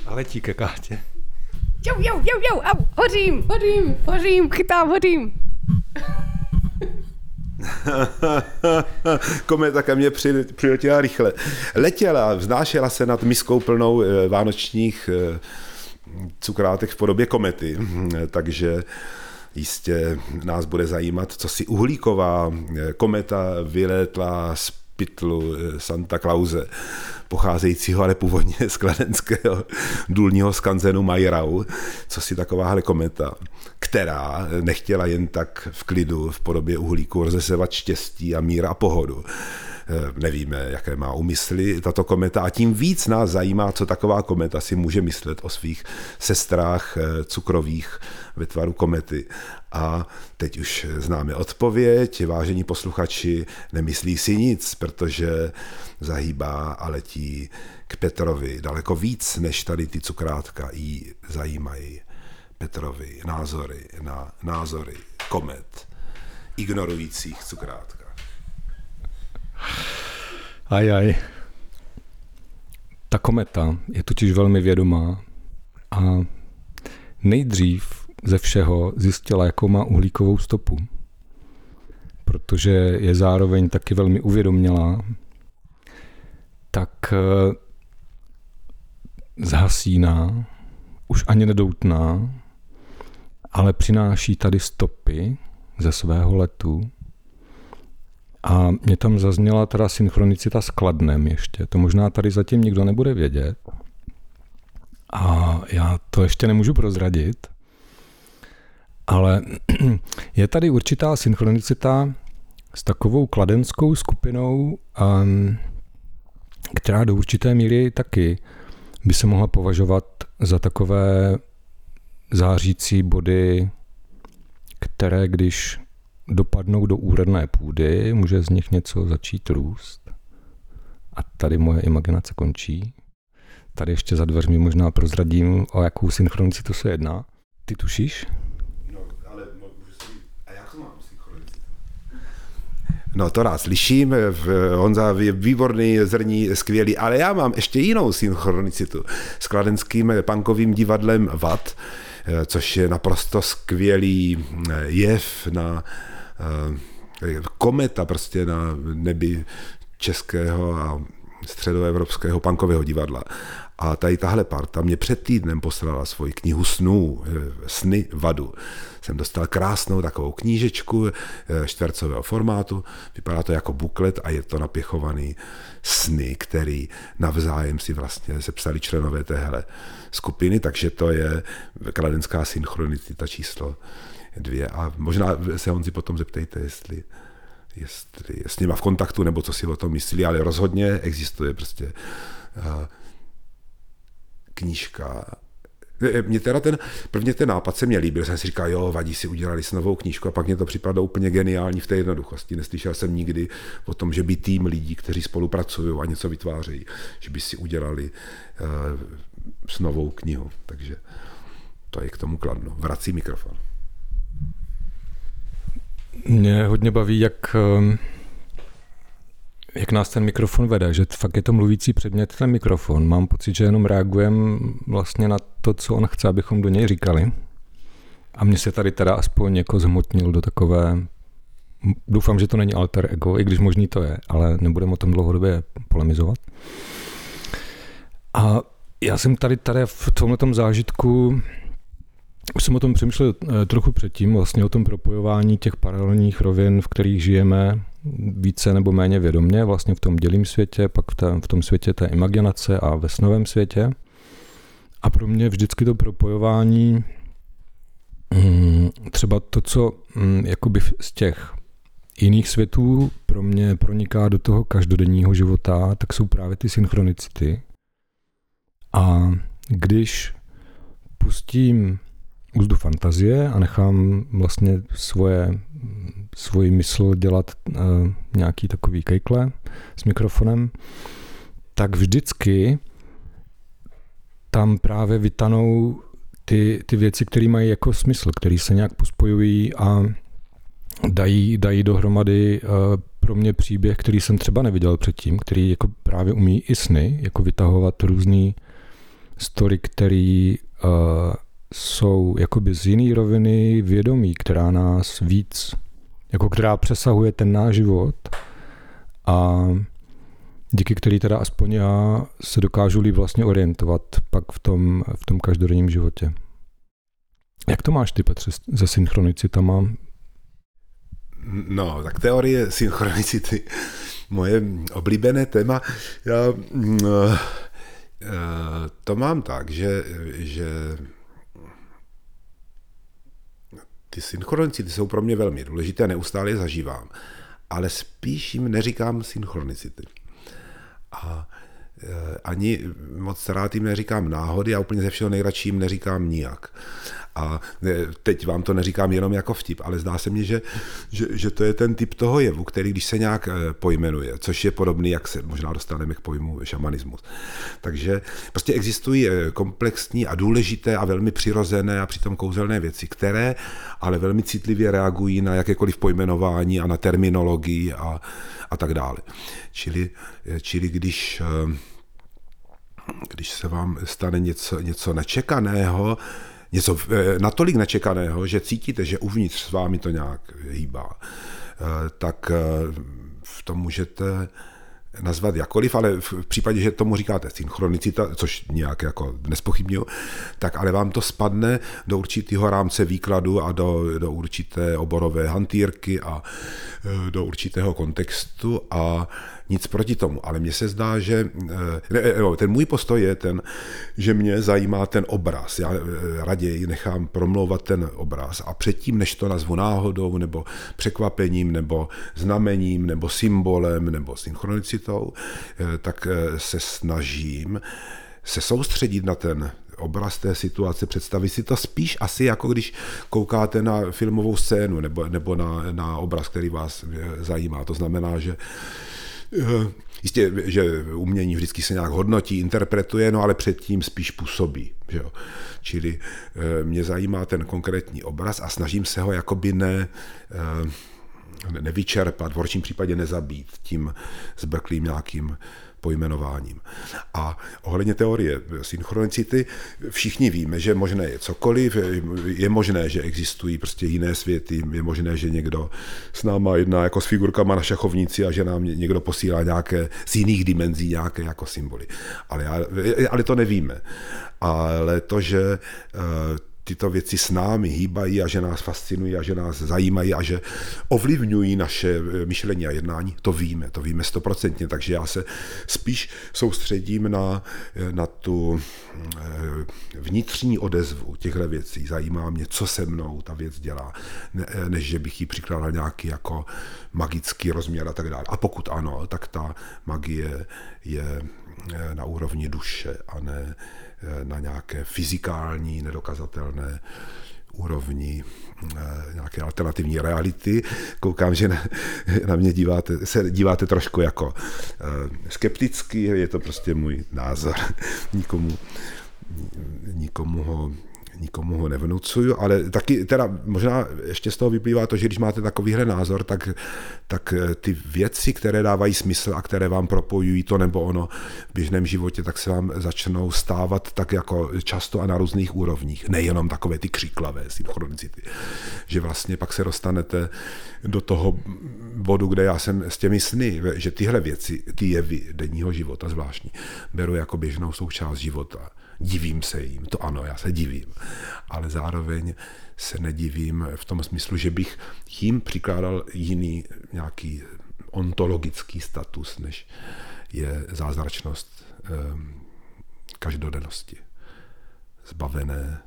A letí ke kátě. Jo, jo, jo, jo, au, hořím, hořím, hořím, chytám, hořím. Kometa ke mně přiletěla rychle. Letěla, vznášela se nad miskou plnou eh, vánočních eh, cukrátek v podobě komety, takže jistě nás bude zajímat, co si uhlíková kometa vylétla z pytlu Santa Clause, pocházejícího ale původně z kladenského důlního skanzenu Majrau, co si takováhle kometa, která nechtěla jen tak v klidu v podobě uhlíku rozesevat štěstí a míra a pohodu, Eh, nevíme, jaké má úmysly tato kometa a tím víc nás zajímá, co taková kometa si může myslet o svých sestrách eh, cukrových ve tvaru komety. A teď už známe odpověď, vážení posluchači, nemyslí si nic, protože zahýbá a letí k Petrovi daleko víc, než tady ty cukrátka jí zajímají. Petrovi názory na názory komet ignorujících cukrátka. Aj, aj. Ta kometa je totiž velmi vědomá a nejdřív ze všeho zjistila, jakou má uhlíkovou stopu. Protože je zároveň taky velmi uvědomělá, tak eh, zhasíná, už ani nedoutná, ale přináší tady stopy ze svého letu A mě tam zazněla teda synchronicita s kladnem ještě. To možná tady zatím nikdo nebude vědět. A já to ještě nemůžu prozradit. Ale je tady určitá synchronicita s takovou kladenskou skupinou, um, která do určité míry taky by se mohla považovat za takové zářící body, které když dopadnou do úrodné půdy, může z nich něco začít růst. A tady moje imaginace končí. Tady ještě za dveřmi možná prozradím, o jakou synchronicitu se jedná. Ty tušíš? No to rád slyším, Honza je výborný, zrní, skvělý, ale já mám ještě jinou synchronicitu s kladenským punkovým divadlem VAT, což je naprosto skvělý jev na eh, kometa prostě na nebi českého a středoevropského punkového divadla. A tady tahle parta mě před týdnem poslala svoji knihu snů, eh, Sny vadu. Jsem dostal krásnou takovou knížečku eh, čtvercového formátu, vypadá to jako buklet a je to napěchovaný sny, který navzájem si vlastně sepsali členové téhle skupiny, takže to je kladenská synchronicita číslo dvě. A možná se Honzi potom zeptejte, jestli jestli je s nima v kontaktu, nebo co si o tom myslí, ale rozhodně existuje prostě uh, knížka. Mě teda ten, prvně ten nápad se mě líbil, jsem si říkal, jo, vadí si udělali s novou knížku a pak mě to připadlo úplně geniální v té jednoduchosti. Neslyšel jsem nikdy o tom, že by tým lidí, kteří spolupracují a něco vytvářejí, že by si udělali s novou knihu. Takže to je k tomu kladno. Vrací mikrofon. Mě hodně baví, jak um jak nás ten mikrofon vede, že fakt je to mluvící předmět ten mikrofon. Mám pocit, že jenom reagujeme vlastně na to, co on chce, abychom do něj říkali. A mně se tady teda aspoň jako zhmotnil do takové, doufám, že to není alter ego, i když možný to je, ale nebudeme o tom dlouhodobě polemizovat. A já jsem tady, tady v tomhle zážitku už jsem o tom přemýšlel eh, trochu předtím, vlastně o tom propojování těch paralelních rovin, v kterých žijeme, více nebo méně vědomě, vlastně v tom dělím světě, pak v, té, v tom světě té imaginace a ve snovém světě. A pro mě vždycky to propojování, mm, třeba to, co mm, jakoby z těch jiných světů pro mě proniká do toho každodenního života, tak jsou právě ty synchronicity. A když pustím úzdu fantazie a nechám vlastně svoje, svoji mysl dělat uh, nějaký takový kejkle s mikrofonem, tak vždycky tam právě vytanou ty, ty věci, které mají jako smysl, které se nějak pospojují a dají, dají dohromady uh, pro mě příběh, který jsem třeba neviděl předtím, který jako právě umí i sny, jako vytahovat různý story, který uh, jsou jakoby z jiné roviny vědomí, která nás víc, jako která přesahuje ten náš život a díky který teda aspoň já se dokážu líp vlastně orientovat pak v tom, v tom každodenním životě. Jak to máš ty, Petře, se synchronicitama? No, tak teorie synchronicity, moje oblíbené téma. Já, eh, to mám tak, že, že ty synchronicity jsou pro mě velmi důležité, neustále je zažívám, ale spíš jim neříkám synchronicity. A ani moc rád jim neříkám náhody a úplně ze všeho nejradši jim neříkám nijak. A teď vám to neříkám jenom jako vtip, ale zdá se mně, že, že, že to je ten typ toho jevu, který když se nějak eh, pojmenuje, což je podobný, jak se možná dostaneme k pojmu šamanismus. Takže prostě existují eh, komplexní a důležité a velmi přirozené a přitom kouzelné věci, které ale velmi citlivě reagují na jakékoliv pojmenování a na terminologii a, a tak dále. Čili, eh, čili když když se vám stane něco, něco nečekaného, něco eh, natolik nečekaného, že cítíte, že uvnitř s vámi to nějak hýbá, eh, tak eh, v tom můžete nazvat jakoliv, ale v případě, že tomu říkáte synchronicita, což nějak jako nespochybnuju, tak ale vám to spadne do určitého rámce výkladu a do, do určité oborové hantýrky a do určitého kontextu a nic proti tomu, ale mně se zdá, že e, ten můj postoj je ten, že mě zajímá ten obraz. Já e, raději nechám promlouvat ten obraz a předtím, než to nazvu náhodou, nebo překvapením, nebo znamením, nebo symbolem, nebo synchronicitou, tak se snažím se soustředit na ten obraz té situace, představit si to spíš asi jako když koukáte na filmovou scénu nebo, nebo na, na obraz, který vás eh, zajímá. To znamená, že eh, Jistě, že umění vždycky se nějak hodnotí, interpretuje, no ale předtím spíš působí. Že jo? Čili eh, mě zajímá ten konkrétní obraz a snažím se ho jakoby ne, nevyčerpat, v horším případě nezabít tím zbrklým nějakým pojmenováním. A ohledně teorie synchronicity všichni víme, že možné je cokoliv, je možné, že existují prostě jiné světy, je možné, že někdo s náma jedná jako s figurkama na šachovnici a že nám někdo posílá nějaké z jiných dimenzí nějaké jako symboly. Ale, ale to nevíme. Ale to, že eh, tyto věci s námi hýbají a že nás fascinují a že nás zajímají a že ovlivňují naše eh, myšlení a jednání, to víme, to víme stoprocentně, takže já se spíš soustředím na, eh, na tu eh, vnitřní odezvu těchto věcí. Zajímá mě, co se mnou ta věc dělá, než že bych jí přikládal nějaký jako magický rozměr a tak dále. A pokud ano, tak ta magie je na úrovni duše a ne na nějaké fyzikální, nedokazatelné úrovni eh, nějaké alternativní reality. Koukám, že na, na mě díváte, se díváte trošku jako eh, skepticky, je to prostě můj názor. Nikomu, nikomu ho nikomu ho nevnucuju, ale taky teda možná ještě z toho vyplývá to, že když máte takovýhle názor, tak, tak eh, ty věci, které dávají smysl a které vám propojují to nebo ono v běžném životě, tak se vám začnou stávat tak jako často a na různých úrovních. Nejenom takové ty křiklavé synchronicity. Že vlastně pak se dostanete do toho bodu, kde já jsem s těmi sny, že tyhle věci, ty jevy denního života zvláštní, beru jako běžnou součást života divím se jim, to ano, já se divím, ale zároveň se nedivím v tom smyslu, že bych jim přikládal jiný nějaký ontologický status, než je zázračnost um, každodennosti, zbavené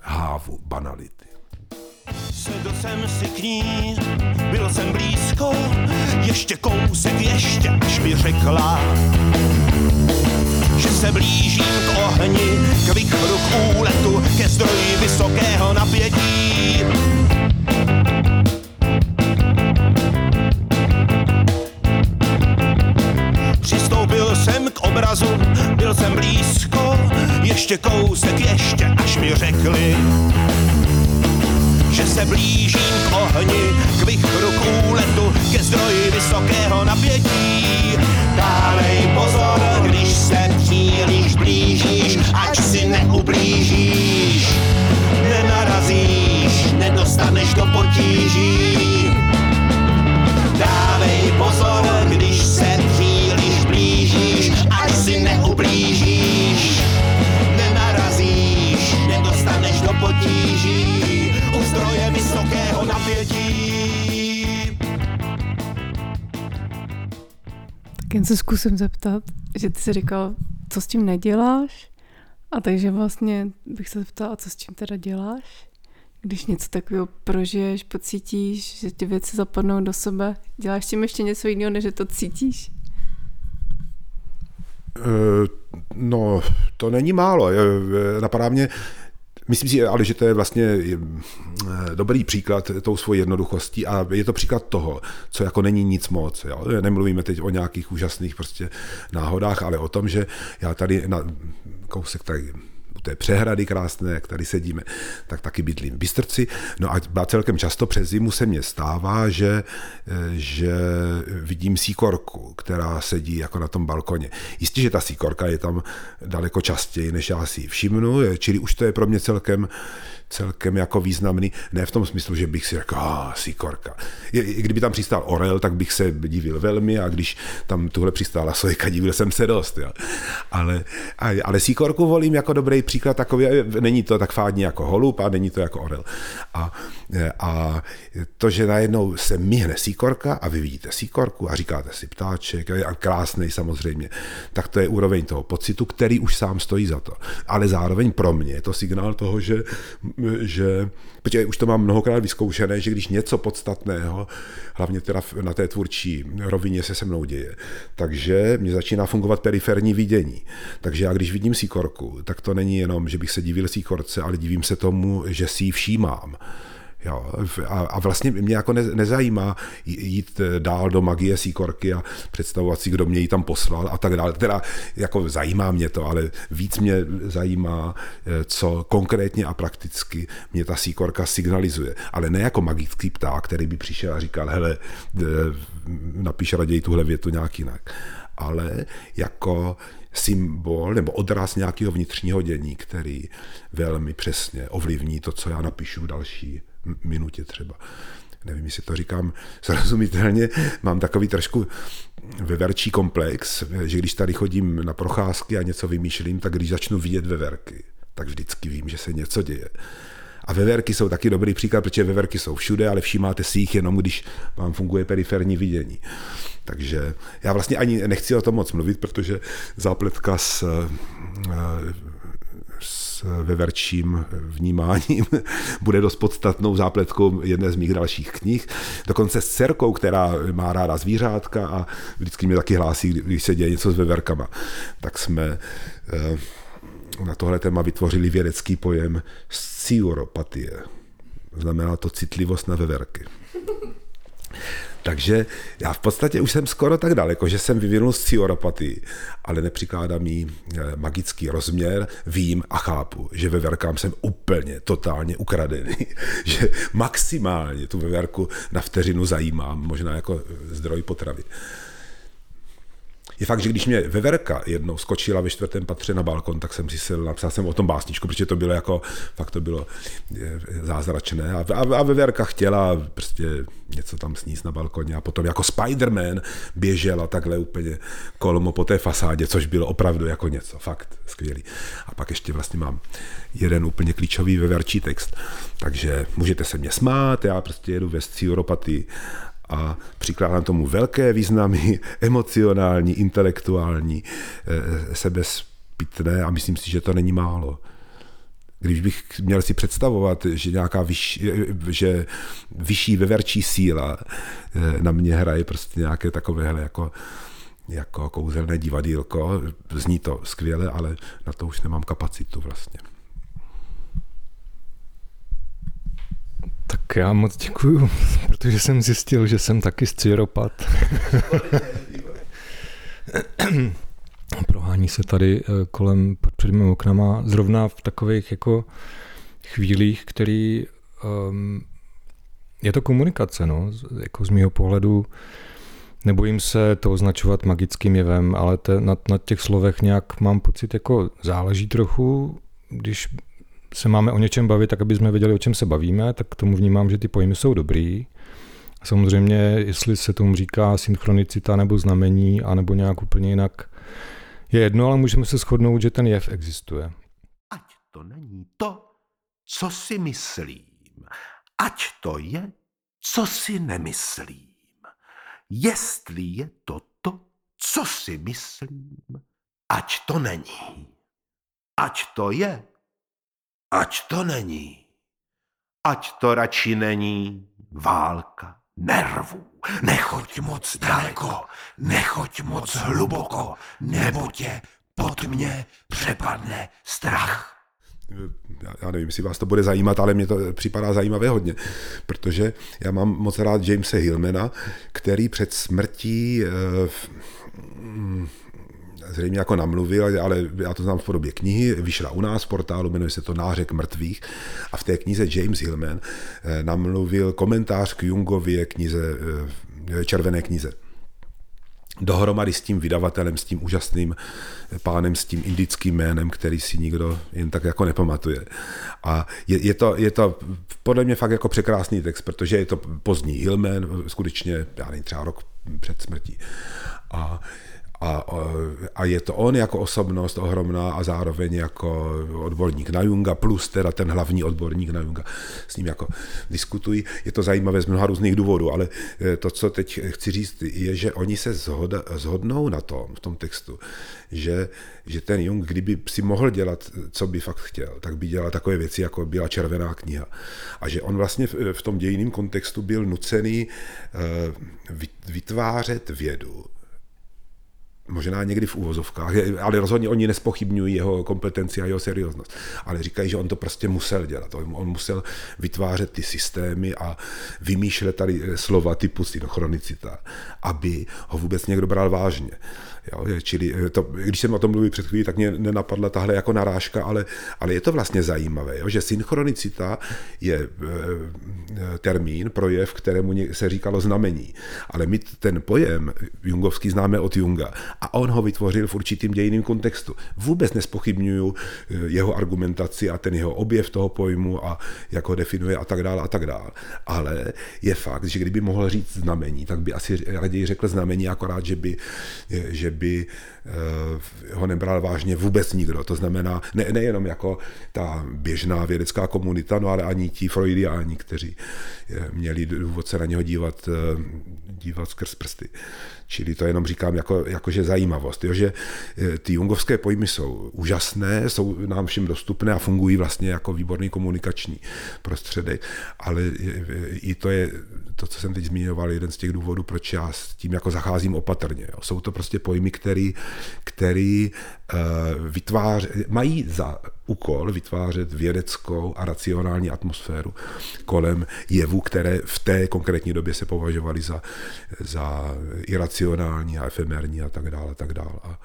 hávu banality. Sedl jsem si k ní, byl jsem blízko, ještě kousek, ještě, až mi řekla, že se blížím k ohni, k vychru k úletu, ke zdroji vysokého napětí. Přistoupil jsem k obrazu, byl jsem blízko, ještě kousek, ještě, až mi řekli, že se blížím k ohni, k vychru k úletu, ke zdroji vysokého napětí. Dávej pozor, když se příliš blížíš, ať si neublížíš. Nenarazíš, nedostaneš do potíží. Tak jen se zkusím zeptat, že ty jsi říkal, co s tím neděláš? A takže vlastně bych se zeptala, co s tím teda děláš? Když něco takového prožiješ, pocítíš, že ty věci zapadnou do sebe, děláš tím ještě něco jiného, než že to cítíš? Eh, no, to není málo. Napadá mě, Myslím si ale, že to je vlastně eh, dobrý příklad tou svojí jednoduchostí a je to příklad toho, co jako není nic moc. Jo? Nemluvíme teď o nějakých úžasných prostě náhodách, ale o tom, že já tady na kousek tady té přehrady krásné, jak tady sedíme, tak taky bydlím v Bystrci. No a celkem často přes zimu se mně stává, že, že vidím síkorku, která sedí jako na tom balkoně. Jistě, že ta síkorka je tam daleko častěji, než já si ji všimnu, čili už to je pro mě celkem celkem jako významný, ne v tom smyslu, že bych si řekl, ah, síkorka. I kdyby tam přistál orel, tak bych se divil velmi a když tam tuhle přistála sojka, divil jsem se dost. Jo. Ale, ale síkorku volím jako dobrý příklad takový, není to tak fádní jako holub a není to jako orel. A, a to, že najednou se myhne síkorka a vy vidíte síkorku a říkáte si ptáček a krásný samozřejmě, tak to je úroveň toho pocitu, který už sám stojí za to. Ale zároveň pro mě je to signál toho, že že, protože už to mám mnohokrát vyzkoušené, že když něco podstatného, hlavně teda na té tvůrčí rovině se se mnou děje, takže mě začíná fungovat periferní vidění. Takže já když vidím síkorku, tak to není jenom, že bych se divil síkorce, ale divím se tomu, že si ji všímám. Jo, a, a vlastně mě jako ne, nezajímá jít eh, dál do magie síkorky a představovat si, kdo mě ji tam poslal a tak dále. Teda jako zajímá mě to, ale víc mě zajímá, eh, co konkrétně a prakticky mě ta síkorka signalizuje. Ale ne jako magický pták, který by přišel a říkal, hele, napíš raději tuhle větu nějak jinak. Ale jako symbol nebo odraz nějakého vnitřního dění, který velmi přesně ovlivní to, co já napíšu v další minutě třeba. Nevím, jestli to říkám srozumitelně, mám takový trošku veverčí komplex, že když tady chodím na procházky a něco vymýšlím, tak když začnu vidět veverky, tak vždycky vím, že se něco děje. A veverky jsou taky dobrý příklad, protože veverky jsou všude, ale všímáte si jich jenom, když vám funguje periferní vidění. Takže já vlastně ani nechci o tom moc mluvit, protože zápletka s veverčím vnímáním bude dost podstatnou zápletkou jedné z mých dalších knih. Dokonce s dcerkou, která má ráda zvířátka a vždycky mě taky hlásí, když se děje něco s veverkama. Tak jsme eh, na tohle téma vytvořili vědecký pojem sciuropatie. Znamená to citlivost na veverky. Takže já v podstatě už jsem skoro tak daleko, že jsem vyvinul scioropatii, ale nepřikládám jí eh, magický rozměr, vím a chápu, že veverkám jsem úplně, totálně ukradený, že maximálně tu veverku na vteřinu zajímám, možná jako zdroj potravy. Je fakt, že když mě veverka jednou skočila ve čtvrtém patře na balkon, tak jsem si se napsal jsem o tom básničku, protože to bylo jako, fakt to bylo zázračné. A, a, a veverka chtěla prostě něco tam sníst na balkoně a potom jako Spider-Man běžela takhle úplně kolmo po té fasádě, což bylo opravdu jako něco, fakt skvělý. A pak ještě vlastně mám jeden úplně klíčový veverčí text, takže můžete se mě smát, já prostě jedu ve sciuropatii a přikládám tomu velké významy emocionální, intelektuální, eh, sebezpitné a myslím si, že to není málo. Když bych měl si představovat, že nějaká vyšší, že vyšší veverčí síla eh, na mě hraje prostě nějaké takovéhle jako, jako kouzelné divadílko, zní to skvěle, ale na to už nemám kapacitu vlastně. Tak já moc děkuju, protože jsem zjistil, že jsem taky scieropat. Prohání se tady eh, kolem před mými oknama zrovna v takových jako chvílích, který um, je to komunikace, no, jako z mého pohledu nebojím se to označovat magickým jevem, ale te, na, na těch slovech nějak mám pocit, jako záleží trochu, když se máme o něčem bavit, tak aby jsme věděli, o čem se bavíme, tak tomu vnímám, že ty pojmy jsou dobrý. Samozřejmě, jestli se tomu říká synchronicita nebo znamení, anebo nějak úplně jinak, je jedno, ale můžeme se shodnout, že ten jev existuje. Ať to není to, co si myslím. Ať to je, co si nemyslím. Jestli je to to, co si myslím, ať to není. Ať to je, Ať to není. Ať to radši není válka nervů. Nechoď moc daleko, nechoď moc hluboko, nebo tě pod mě přepadne strach. Já nevím, jestli vás to bude zajímat, ale mě to připadá zajímavé hodně, protože já mám moc rád Jamesa Hillmana, který před smrtí eh, zřejmě jako namluvil, ale já to znám v podobě knihy, vyšla u nás v portálu, jmenuje se to Nářek mrtvých a v té knize James Hillman eh, namluvil komentář k Jungově knize, eh, Červené knize dohromady s tím vydavatelem, s tím úžasným pánem, s tím indickým jménem, který si nikdo jen tak jako nepamatuje. A je, je, to, je to podle mě fakt jako překrásný text, protože je to pozdní Hillman, skutečně, já nevím, třeba rok před smrtí. A a, a je to on jako osobnost ohromná a zároveň jako odborník na Junga, plus teda ten hlavní odborník na Junga. S ním jako diskutují. Je to zajímavé z mnoha různých důvodů, ale eh, to, co teď chci říct, je, že oni se zhodnou na tom, v tom textu, že, že ten Jung, kdyby si mohl dělat, co by fakt chtěl, tak by dělal takové věci, jako byla červená kniha. A že on vlastně v, v tom dějiném kontextu byl nucený uh, vytvářet vědu, možná někdy v úvozovkách, ale rozhodně oni nespochybňují jeho kompetenci a jeho serióznost. Ale říkají, že on to prostě musel dělat. On musel vytvářet ty systémy a vymýšlet tady slova typu synchronicita, aby ho vůbec někdo bral vážně. Jo, čili eh, to, když jsem o tom mluvil před chvílí, tak mě nenapadla tahle jako narážka, ale, ale je to vlastně zajímavé, jo, že synchronicita je e, termín, projev, kterému se říkalo znamení. Ale my ten pojem jungovský známe od Junga a on ho vytvořil v určitým dějiným kontextu. Vůbec nespochybnuju jeho argumentaci a ten jeho objev toho pojmu a jak ho definuje a tak dále a tak dále. Ale je fakt, že kdyby mohl říct znamení, tak by asi raději řekl znamení, akorát, že by, že by eh, ho nebral vážně vůbec nikdo. To znamená ne, nejenom jako ta běžná vědecká komunita, no ale ani ti freudiáni, kteří eh, měli důvod se na něho dívat, eh, dívat skrz prsty. Čili to jenom říkám jako, jakože zajímavost, jo, že ty jungovské pojmy jsou úžasné, jsou nám všem dostupné a fungují vlastně jako výborný komunikační prostředek, ale i to je to, co jsem teď zmiňoval, jeden z těch důvodů, proč já s tím jako zacházím opatrně. Jo. Jsou to prostě pojmy, který, který uh, vytvář, mají za úkol vytvářet vědeckou a racionální atmosféru kolem jevů, které v té konkrétní době se považovaly za, za iracionální a efemerní a tak dále. A tak dále. A,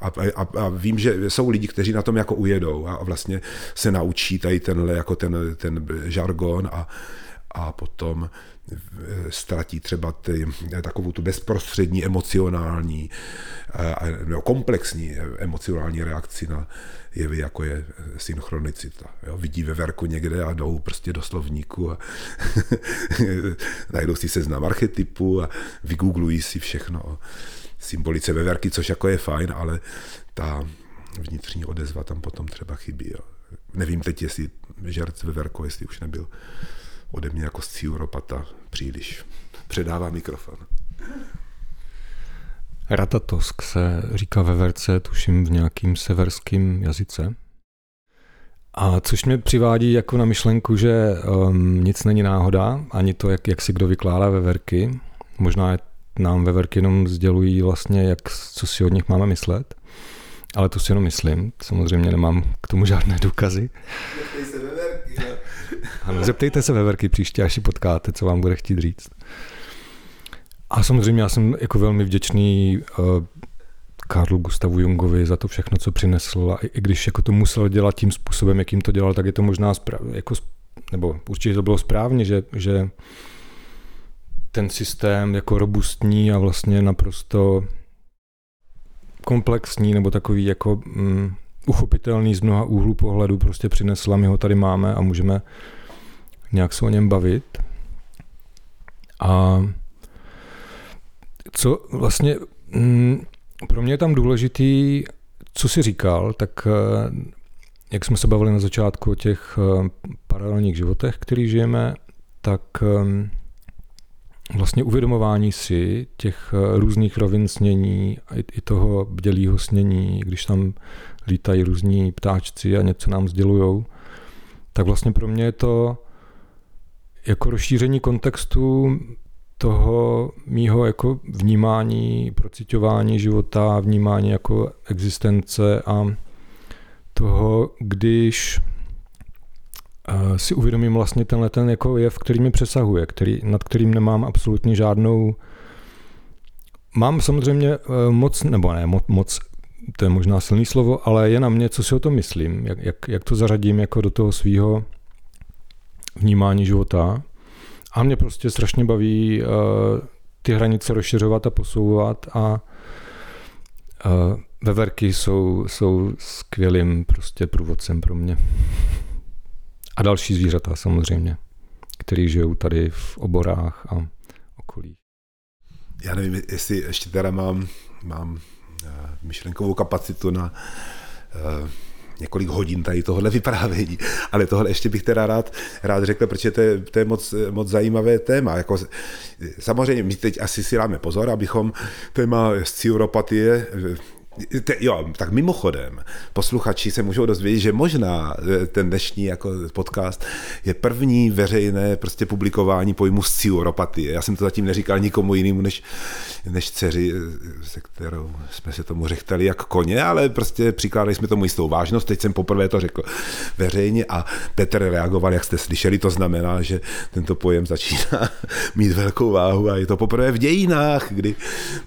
a, a, a vím, že jsou lidi, kteří na tom jako ujedou a vlastně se naučí tady tenhle jako ten, ten žargon a, a potom ztratí třeba ty, takovou tu bezprostřední emocionální nebo komplexní emocionální reakci na jevy, jako je synchronicita. Jo, vidí verku někde a jdou prostě do slovníku a najdou si seznam archetypu a vygooglují si všechno o symbolice veverky, což jako je fajn, ale ta vnitřní odezva tam potom třeba chybí. Jo. Nevím teď, jestli žert veverko, jestli už nebyl ode mě jako sciuropata příliš předává mikrofon. Ratatosk se říká ve verce, tuším v nějakým severském jazyce. A což mě přivádí jako na myšlenku, že um, nic není náhoda, ani to, jak, jak si kdo vykládá ve verky. Možná nám ve verky jenom sdělují vlastně, jak, co si od nich máme myslet. Ale to si jenom myslím. Samozřejmě nemám k tomu žádné důkazy. Ano, zeptejte se Veverky příště, až si potkáte, co vám bude chtít říct. A samozřejmě já jsem jako velmi vděčný uh, Karlu Gustavu Jungovi za to všechno, co přinesl. A i, když jako to musel dělat tím způsobem, jakým to dělal, tak je to možná správ, jako, nebo určitě to bylo správně, že, že ten systém jako robustní a vlastně naprosto komplexní nebo takový jako mm, uchopitelný z mnoha úhlů pohledu prostě přinesla, my ho tady máme a můžeme nějak se o něm bavit. A co vlastně mm, pro mě je tam důležitý, co jsi říkal, tak eh, jak jsme se bavili na začátku o těch eh, paralelních životech, který žijeme, tak eh, vlastně uvědomování si těch různých rovin snění i toho bdělého snění, když tam lítají různí ptáčci a něco nám sdělujou, tak vlastně pro mě je to jako rozšíření kontextu toho mýho jako vnímání, procitování života, vnímání jako existence a toho, když eh, si uvědomím vlastně tenhle ten jako jev, který mě přesahuje, který, nad kterým nemám absolutně žádnou Mám samozřejmě eh, moc, nebo ne moc, to je možná silný slovo, ale je na mě, co si o tom myslím, jak, jak, jak to zařadím jako do toho svého vnímání života. A mě prostě strašně baví uh, ty hranice rozšiřovat a posouvat a uh, veverky jsou, jsou skvělým prostě průvodcem pro mě. A další zvířata samozřejmě, který žijou tady v oborách a okolí. Já nevím, jestli ještě teda mám, mám uh, myšlenkovou kapacitu na uh, několik hodin tady tohle vyprávění, ale tohle ještě bych teda rád, rád řekl, protože to je, to je moc, moc zajímavé téma. Jako, samozřejmě my teď asi si dáme pozor, abychom téma sciuropatie te, jo, tak mimochodem, posluchači se můžou dozvědět, že možná e, ten dnešní jako podcast je první veřejné prostě publikování pojmu sciuropatie. Já jsem to zatím neříkal nikomu jinému než, než dceři, e, se kterou jsme se tomu řechtali jak koně, ale prostě přikládali jsme tomu jistou vážnost. Teď jsem poprvé to řekl veřejně a Petr reagoval, jak jste slyšeli, to znamená, že tento pojem začíná mít velkou váhu a je to poprvé v dějinách, kdy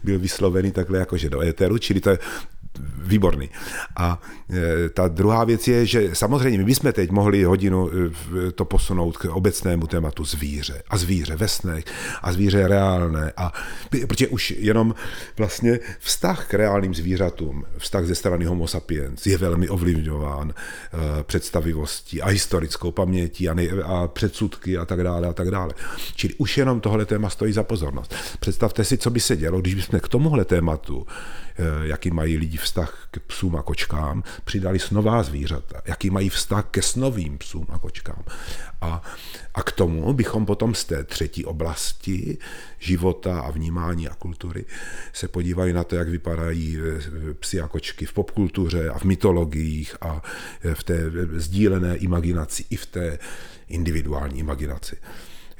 byl vyslovený takhle jakože do éteru, čili to je výborný. A e, ta druhá věc je, že samozřejmě my bychom teď mohli hodinu e, to posunout k obecnému tématu zvíře. A zvíře ve snech, a zvíře reálné. A, protože už jenom vlastně vztah k reálným zvířatům, vztah ze strany homo sapiens je velmi ovlivňován e, představivostí a historickou pamětí a, nej, a předsudky a tak dále a tak dále. Čili už jenom tohle téma stojí za pozornost. Představte si, co by se dělo, když bychom k tomuhle tématu jaký mají lidi vztah k psům a kočkám, přidali snová zvířata, jaký mají vztah ke snovým psům a kočkám. A, a k tomu bychom potom z té třetí oblasti života a vnímání a kultury se podívali na to, jak vypadají eh, psy a kočky v popkultuře a v mytologiích a eh, v té sdílené imaginaci i v té individuální imaginaci.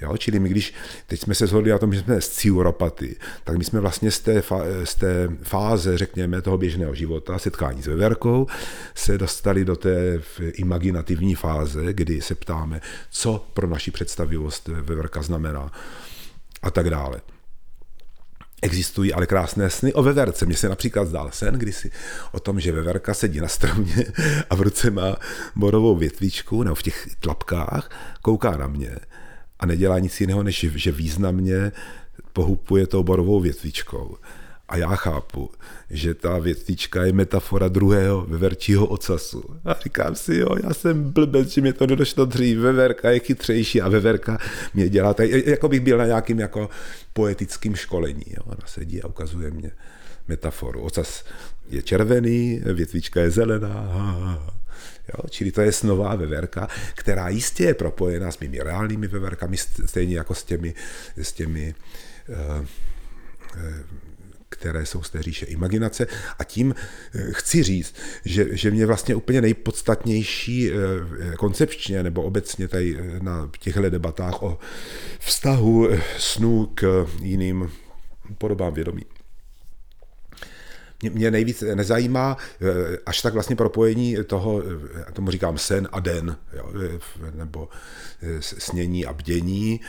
Jo? Čili my, když teď jsme se shodli na tom, že jsme sciuropaty, tak my jsme vlastně z té, z té fáze, řekněme, toho běžného života, setkání s veverkou, se dostali do té imaginativní fáze, kdy se ptáme, co pro naši představivost veverka znamená a tak dále. Existují ale krásné sny o veverce. Mně se například zdál sen kdysi o tom, že veverka sedí na stromě a v ruce má borovou větvičku, nebo v těch tlapkách, kouká na mě a nedělá nic jiného, než že významně pohupuje tou borovou větvičkou. A já chápu, že ta větvička je metafora druhého veverčího ocasu. A říkám si, jo, já jsem blbec, že mě to nedošlo dřív, veverka je chytřejší a veverka mě dělá, tady, jako bych byl na nějakým jako poetickým školení. Jo. Ona sedí a ukazuje mě metaforu. Ocas je červený, větvička je zelená. Jo? Čili to je snová veverka, která jistě je propojená s mými reálnými veverkami, stejně jako s těmi, s těmi uh, které jsou z té říše imaginace. A tím eh, chci říct, že, že mě vlastně úplně nejpodstatnější koncepčně nebo obecně tady na těchto debatách o vztahu snů k jiným podobám vědomí mě, nejvíc nezajímá eh, až tak vlastně propojení toho, eh, tomu říkám sen a den, jo, eh, nebo snění a bdění.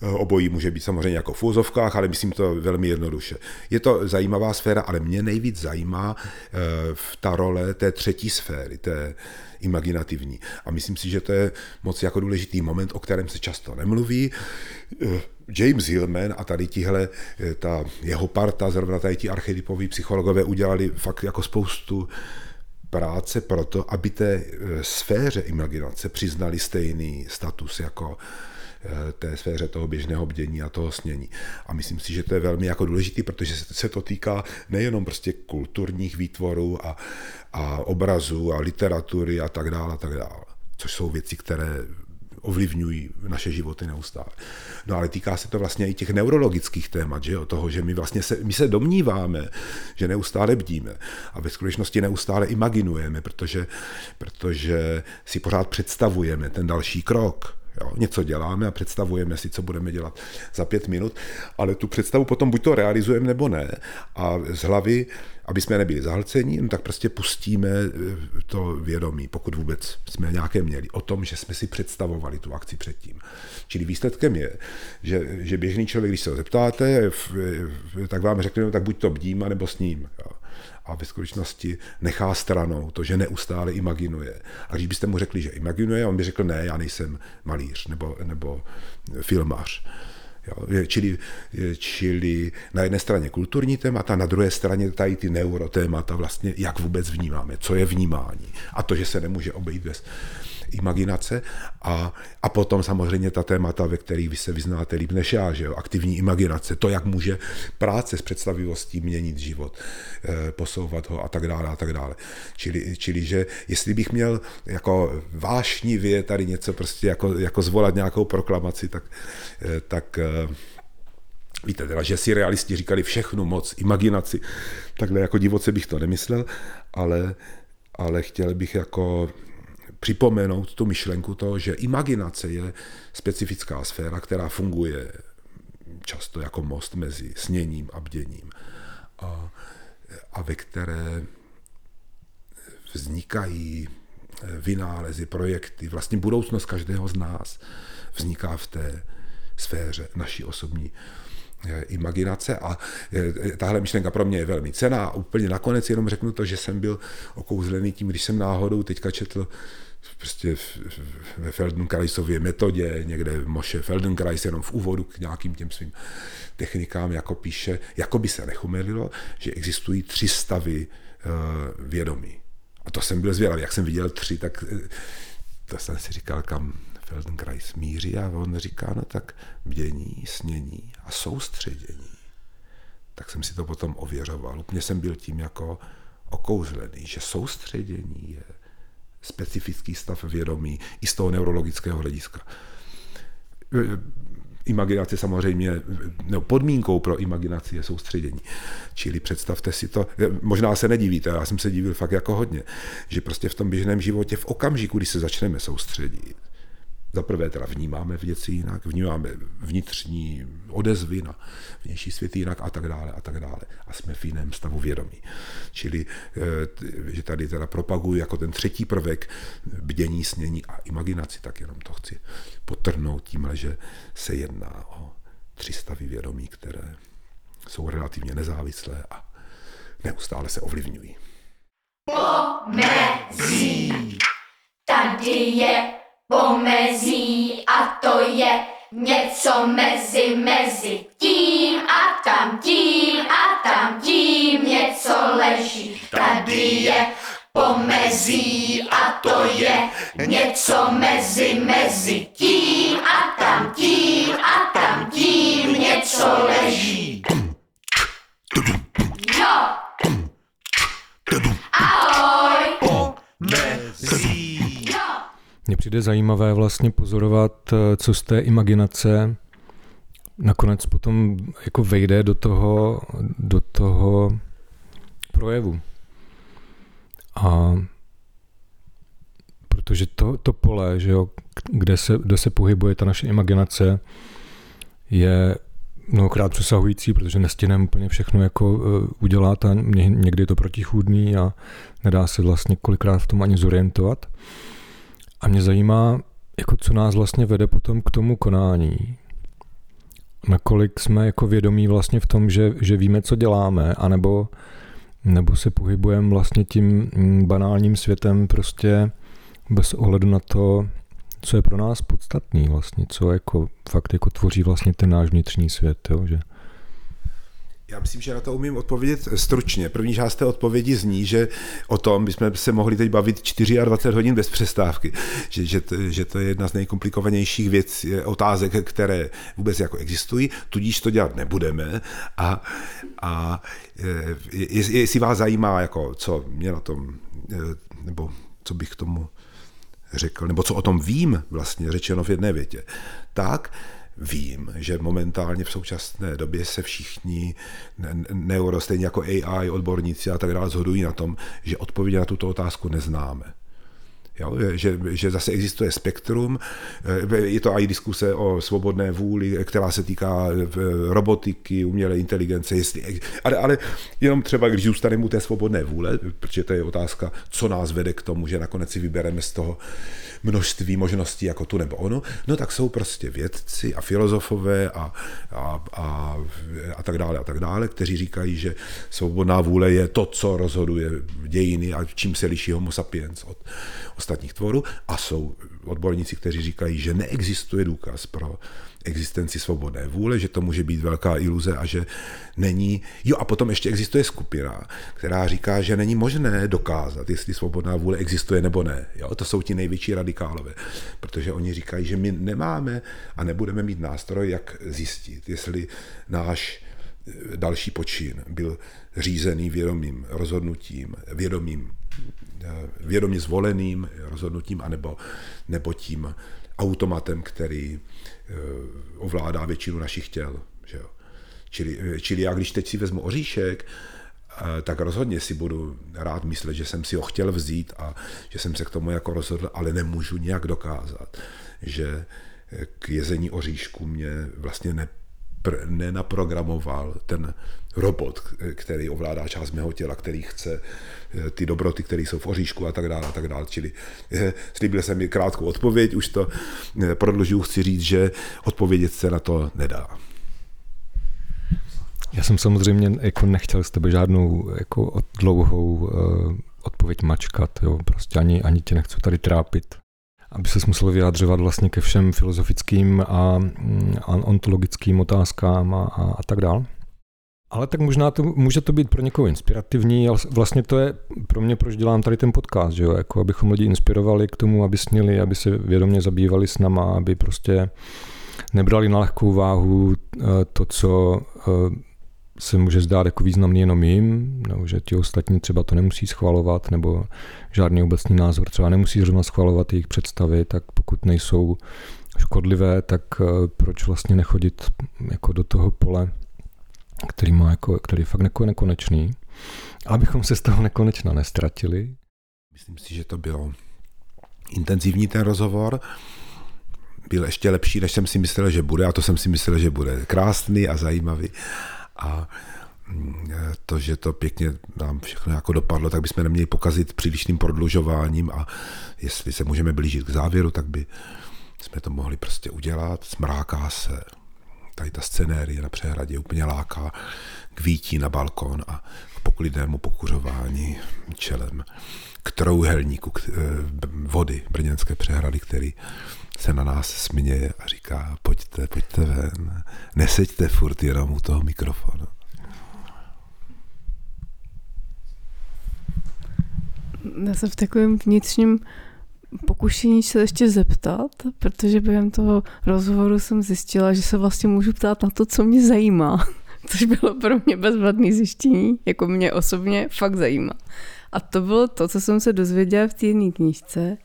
Obojí může být samozřejmě jako v úzovkách, ale myslím to velmi jednoduše. Je to zajímavá sféra, ale mě nejvíc zajímá ta role té třetí sféry, té imaginativní. A myslím si, že to je moc jako důležitý moment, o kterém se často nemluví. James Hillman a tady tihle, eh, ta jeho parta, zrovna tady ti archetypoví psychologové udělali fakt jako spoustu práce pro to, aby té eh, sféře imaginace přiznali stejný status jako eh, té sféře toho běžného bdění a toho snění. A myslím si, že to je velmi jako důležitý, protože se to týká nejenom prostě kulturních výtvorů a, a obrazů a literatury a tak dále a tak dále, což jsou věci, které ovlivňují naše životy neustále. No ale týká se to vlastně i těch neurologických témat, že jo? toho, že my vlastně se, my se domníváme, že neustále bdíme a ve skutečnosti neustále imaginujeme, protože, protože si pořád představujeme ten další krok. Jo, něco děláme a představujeme si, co budeme dělat za pět minut, ale tu představu potom buď to realizujeme nebo ne. A z hlavy aby jsme nebyli zahlceni, no tak prostě pustíme eh, to vědomí, pokud vůbec jsme nějaké měli, o tom, že jsme si představovali tu akci předtím. Čili výsledkem je, že, že běžný člověk, když se ho zeptáte, tak vám řekne, no, tak buď to bdím, nebo s ním. Jo a ve skutečnosti nechá stranou to, že neustále imaginuje. A když byste mu řekli, že imaginuje, on by řekl, ne, já nejsem malíř nebo, nebo filmař. Jo, čili, čili na jedné straně kulturní témata, na druhé straně tady ty neurotémata, vlastně jak vůbec vnímáme, co je vnímání. A to, že se nemůže obejít bez, imaginace a, a potom samozřejmě ta témata, ve kterých vy se vyznáte líp než já, že jo? aktivní imaginace, to, jak může práce s představivostí měnit život, eh, posouvat ho a tak dále a tak dále. Čili, čili že jestli bych měl jako vášnivě tady něco prostě jako, jako zvolat nějakou proklamaci, tak, eh, tak eh, Víte teda, že si realisti říkali všechnu moc, imaginaci, takhle jako divoce bych to nemyslel, ale, ale chtěl bych jako připomenout tu myšlenku toho, že imaginace je specifická sféra, která funguje často jako most mezi sněním a bděním a, a ve které vznikají vynálezy, projekty, vlastně budoucnost každého z nás vzniká v té sféře naší osobní eh, imaginace a eh, tahle myšlenka pro mě je velmi cená. Úplně nakonec jenom řeknu to, že jsem byl okouzlený tím, když jsem náhodou teďka četl prostě ve Feldenkraisově metodě, někde Moše Feldenkrais jenom v úvodu k nějakým těm svým technikám, jako píše, jako by se nechumelilo, že existují tři stavy uh, vědomí. A to jsem byl zvědavý, jak jsem viděl tři, tak eh, to jsem si říkal, kam Feldenkrais míří a on říká, no tak bdění, snění a soustředění. Tak jsem si to potom ověřoval. Úplně jsem byl tím jako okouzlený, že soustředění je specifický stav vědomí i z toho neurologického hlediska. Imaginace samozřejmě, no podmínkou pro imaginaci je soustředění. Čili představte si to, možná se nedivíte, já jsem se divil fakt jako hodně, že prostě v tom běžném životě v okamžiku, kdy se začneme soustředit, za prvé teda vnímáme věci jinak, vnímáme vnitřní odezvy na vnější svět jinak a tak dále a tak dále. A jsme v jiném stavu vědomí. Čili, eh, že tady teda propaguji jako ten třetí prvek bdění, snění a imaginaci, tak jenom to chci potrhnout tímhle, že se jedná o tři stavy vědomí, které jsou relativně nezávislé a neustále se ovlivňují. Pomezí. Tady je pomezí a to je něco mezi mezi tím a tam tím a tam tím něco leží. Tady je pomezí a to je něco mezi mezi tím a tam tím a tam tím něco leží. Jo. Ahoj. Pomezí. Mně přijde zajímavé vlastně pozorovat, eh, co z té imaginace nakonec potom jako vejde do toho, do toho projevu. A protože to, to pole, že jo, kde, se, kde se pohybuje ta naše imaginace, je mnohokrát přesahující, protože nestíneme úplně všechno jako uh, udělat a někdy je to protichůdný a nedá se vlastně kolikrát v tom ani zorientovat. A mě zajímá, jako co nás vlastně vede potom k tomu konání. Nakolik jsme jako vědomí vlastně v tom, že, že víme, co děláme, anebo nebo se pohybujeme vlastně tím mm, banálním světem prostě bez ohledu na to, co je pro nás podstatný vlastně, co jako fakt jako tvoří vlastně ten náš vnitřní svět, jo, že já myslím, že na to umím odpovědět stručně. První část té odpovědi zní, že o tom bychom se mohli teď bavit 24 hodin bez přestávky, že, že, to, že to je jedna z nejkomplikovanějších věcí, otázek, které vůbec jako existují, tudíž to dělat nebudeme a, a jestli vás zajímá, jako, co mě na tom, e, nebo co bych k tomu řekl, nebo co o tom vím vlastně, řečeno v jedné větě, tak vím, že momentálně v současné době se všichni neuro, stejně jako AI, odborníci a tak dále, zhodují na tom, že odpovědi na tuto otázku neznáme. Jo, že, že zase existuje spektrum, eh, je to i diskuse o svobodné vůli, která se týká eh, robotiky, umělé inteligence, jestli, ale, ale jenom třeba, když zůstaneme u té svobodné vůle, protože to je otázka, co nás vede k tomu, že nakonec si vybereme z toho množství možností jako tu nebo onu, no tak jsou prostě vědci a filozofové a, a, a, a tak dále a tak dále, kteří říkají, že svobodná vůle je to, co rozhoduje dějiny a čím se liší homo sapiens od ostatních tvorů a jsou odborníci, kteří říkají, že neexistuje důkaz pro existenci svobodné vůle, že to může být velká iluze a že není. Jo, a potom ještě existuje skupina, která říká, že není možné dokázat, jestli svobodná vůle existuje nebo ne. Jo, to jsou ti největší radikálové, protože oni říkají, že my nemáme a nebudeme mít nástroj, jak zjistit, jestli náš eh, další počin byl řízený vědomým rozhodnutím, vědomým, vědomě zvoleným rozhodnutím, anebo, nebo tím automatem, který eh, ovládá většinu našich těl. Že jo? Čili, eh, čili já, když teď si vezmu oříšek, tak rozhodně si budu rád myslet, že jsem si ho chtěl vzít a že jsem se k tomu jako rozhodl, ale nemůžu nějak dokázat, že k jezení oříšku mě vlastně ne, nenaprogramoval ten robot, který ovládá část mého těla, který chce eh, ty dobroty, které jsou v oříšku a tak dále, a tak dále. Čili eh, slíbil jsem mi krátkou odpověď, už to eh, prodlužuju, chci říct, že odpovědět se na to nedá. Já jsem samozřejmě jako nechtěl z tebe žádnou jako dlouhou uh, odpověď mačkat, jo, prostě ani, ani tě nechci tady trápit aby se musel vyjádřovat vlastně ke všem filozofickým a, mm, ontologickým otázkám a, a, a tak dále. Ale tak možná to, může to být pro někoho inspirativní, ale vlastně to je pro mě, proč dělám tady ten podcast, že jo? Jako abychom lidi inspirovali k tomu, aby sněli, aby se vědomě zabývali s náma, aby prostě nebrali na lehkou váhu eh, to, co eh, se může zdát jako významný jenom jim, nebo že ti ostatní třeba to nemusí schvalovat, nebo žádný obecný názor třeba nemusí zrovna schvalovat jejich představy, tak pokud nejsou škodlivé, tak eh, proč vlastně nechodit jako do toho pole, který má jako, který je fakt jako nekonečný, abychom se z toho nekonečna nestratili. Myslím si, že to bylo intenzivní ten rozhovor, byl ještě lepší, než jsem si myslel, že bude, a to jsem si myslel, že bude krásný a zajímavý a mm, to, že to pěkně nám všechno jako dopadlo, tak bychom neměli pokazit přílišným prodlužováním a jestli se můžeme blížit k závěru, tak by jsme to mohli prostě udělat. Smráká se, tady ta scenérie na přehradě úplně láká k vítí na balkon a k poklidnému pokuřování čelem k trouhelníku k, e, vody brněnské přehrady, který se na nás směje a říká, pojďte, pojďte ven, neseďte furt jenom u toho mikrofonu. Já jsem v takovém vnitřním pokušení se ještě zeptat, protože během toho rozhovoru jsem zjistila, že se vlastně můžu ptát na to, co mě zajímá, což bylo pro mě bezvadné zjištění, jako mě osobně fakt zajímá. A to bylo to, co jsem se dozvěděla v té jedné knížce,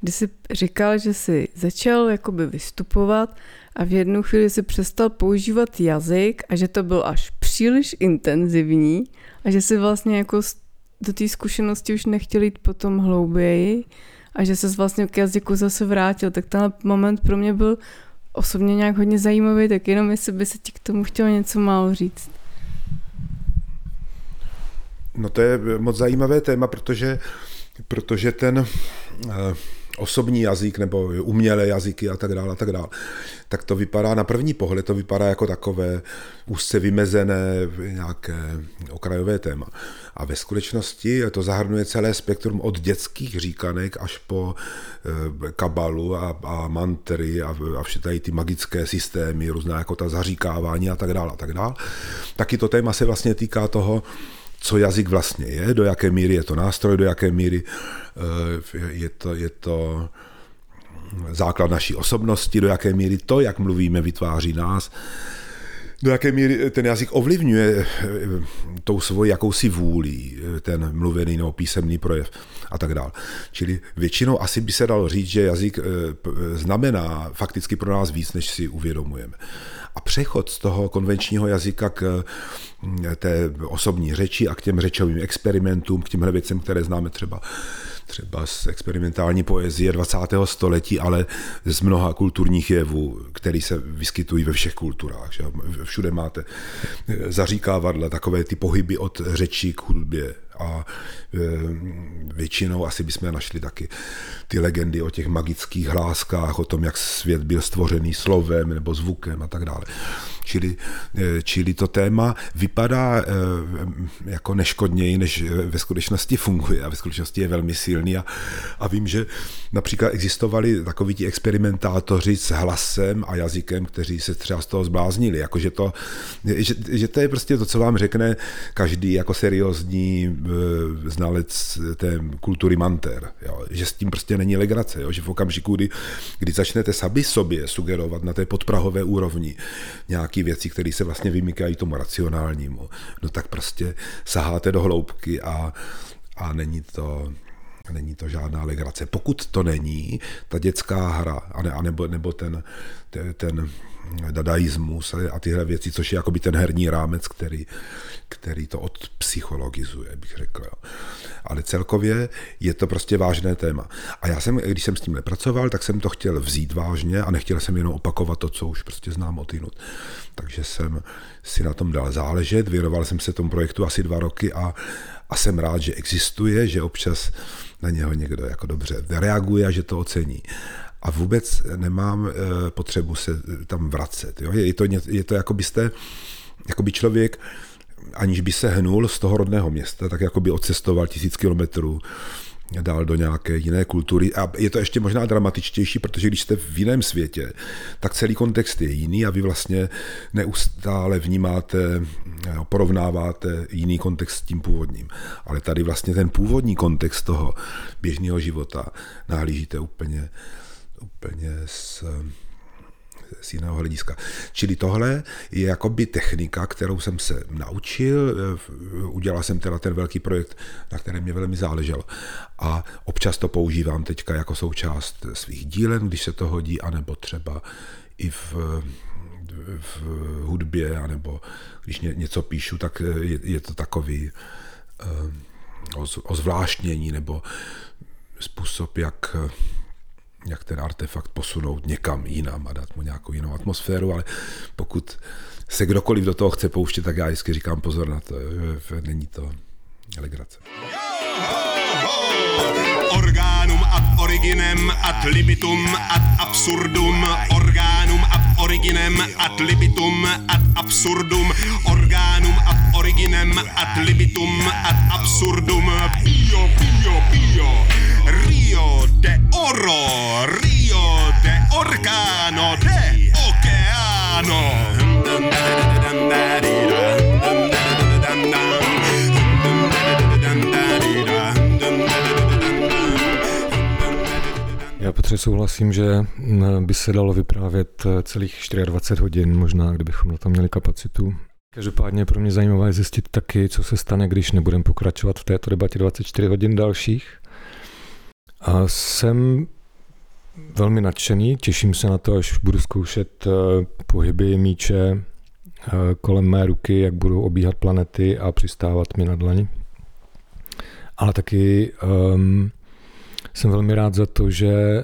kdy jsi říkal, že jsi začal jakoby vystupovat a v jednu chvíli si přestal používat jazyk a že to byl až příliš intenzivní a že si vlastně jako do té zkušenosti už nechtěl jít potom hlouběji a že se vlastně k jazyku zase vrátil. Tak ten moment pro mě byl osobně nějak hodně zajímavý, tak jenom jestli by se ti k tomu chtělo něco málo říct. No to je moc zajímavé téma, protože, protože ten uh, osobní jazyk nebo umělé jazyky a tak dále a tak dále, tak to vypadá na první pohled, to vypadá jako takové úzce vymezené nějaké okrajové téma. A ve skutečnosti to zahrnuje celé spektrum od dětských říkanek až po e, kabalu a, a mantry a, a vše tady ty magické systémy, různá jako ta zaříkávání a tak dále a tak dále. Taky to téma se vlastně týká toho, co jazyk vlastně je, do jaké míry je to nástroj, do jaké míry eh, je to, je to základ naší osobnosti, do jaké míry to, jak mluvíme, vytváří nás, do jaké míry ten jazyk ovlivňuje eh, tou svoji jakousi vůlí, eh, ten mluvený nebo písemný projev a tak dále. Čili většinou asi by se dalo říct, že jazyk znamená fakticky pro nás víc, než si uvědomujeme. A přechod z toho konvenčního jazyka k mm, té osobní řeči a k těm řečovým experimentům, k těmhle věcem, které známe třeba třeba z experimentální poezie 20. století, ale z mnoha kulturních jevů, které se vyskytují ve všech kulturách. Že? Všude máte zaříkávadla, takové ty pohyby od řečí k hudbě, a e, většinou asi bychom našli taky ty legendy o těch magických hláskách, o tom, jak svět byl stvořený slovem nebo zvukem a tak dále. Čili, e, čili to téma vypadá e, jako neškodněji, než ve skutečnosti funguje a ve skutečnosti je velmi silný a, a vím, že například existovali takoví ti experimentátoři s hlasem a jazykem, kteří se třeba z toho zbláznili, jako že, to, že, že to je prostě to, co vám řekne každý jako seriózní znalec té kultury manter, jo, že s tím prostě není legrace, jo, že v okamžiku, kdy, kdy začnete sami sobě sugerovat na té podprahové úrovni nějaké věci, které se vlastně vymykají tomu racionálnímu, no tak prostě saháte do hloubky a, a není to, není to žádná legrace. Pokud to není, ta dětská hra, a ne, a nebo, nebo ten, ten, ten dadaismus a tyhle věci, což je jakoby ten herní rámec, který, který to odpsychologizuje, bych řekl. Ale celkově je to prostě vážné téma. A já jsem, když jsem s tím nepracoval, tak jsem to chtěl vzít vážně a nechtěl jsem jenom opakovat to, co už prostě znám odinut. Takže jsem si na tom dal záležet, věnoval jsem se tomu projektu asi dva roky a, a jsem rád, že existuje, že občas na něho někdo jako dobře reaguje a že to ocení a vůbec nemám eh, potřebu se tam vracet. Jo? Je to, je to jako byste, jako by člověk, aniž by se hnul z toho rodného města, tak jako by odcestoval tisíc kilometrů dál do nějaké jiné kultury. A je to ještě možná dramatičtější, protože když jste v jiném světě, tak celý kontext je jiný a vy vlastně neustále vnímáte, porovnáváte jiný kontext s tím původním. Ale tady vlastně ten původní kontext toho běžného života nahlížíte úplně úplně z, z jiného hlediska. Čili tohle je jakoby technika, kterou jsem se naučil, udělal jsem teda ten velký projekt, na kterém mě velmi záleželo. A občas to používám teďka jako součást svých dílen, když se to hodí, anebo třeba i v, v hudbě, anebo když něco píšu, tak je, je to takový o, o zvláštnění nebo způsob, jak jak ten artefakt posunout někam jinam a dát mu nějakou jinou atmosféru, ale pokud se kdokoliv do toho chce pouštět, tak já vždycky říkám pozor na to, není to legrace. Orgánum ad originem ad libitum ad absurdum. Orgánum ad originem ad libitum ad absurdum. Orgánum ad originem ad libitum ad absurdum. Pio, pio, pio Petře souhlasím, že by se dalo vyprávět celých 24 hodin, možná, kdybychom na to měli kapacitu. Každopádně pro mě zajímavé je zjistit taky, co se stane, když nebudeme pokračovat v této debatě 24 hodin dalších. A jsem velmi nadšený, těším se na to, až budu zkoušet eh, pohyby míče eh, kolem mé ruky, jak budou obíhat planety a přistávat mi na dlani. Ale taky um, jsem velmi rád za to, že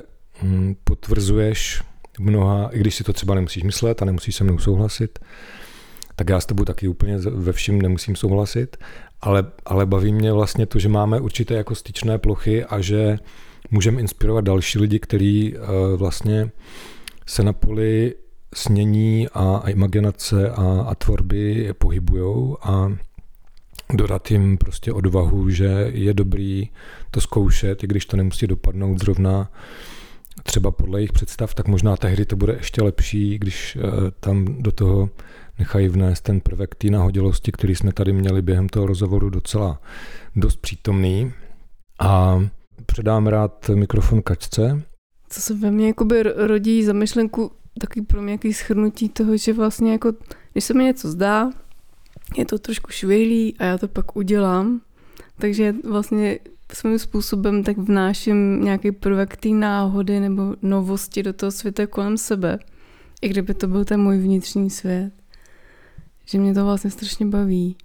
potvrzuješ mnoha, i když si to třeba nemusíš myslet a nemusíš se mnou souhlasit, tak já s tebou taky úplně ve všem nemusím souhlasit, ale, ale baví mě vlastně to, že máme určité jako styčné plochy a že můžeme inspirovat další lidi, kteří uh, vlastně se na poli snění a, a imaginace a, a tvorby pohybují a dodat jim prostě odvahu, že je dobrý to zkoušet, i když to nemusí dopadnout zrovna třeba podle jejich představ, tak možná tehdy to bude ještě lepší, když uh, tam do toho nechají vnést ten prvek té nahodilosti, který jsme tady měli během toho rozhovoru docela dost přítomný. A předám rád mikrofon Kačce. Co se ve mně jakoby rodí za myšlenku, takový pro mě jaký schrnutí toho, že vlastně jako, když se mi něco zdá, je to trošku švihlý a já to pak udělám, takže vlastně svým způsobem tak vnáším nějaký prvek té náhody nebo novosti do toho světa kolem sebe. I kdyby to byl ten můj vnitřní svět. Že mě to vlastně strašně baví.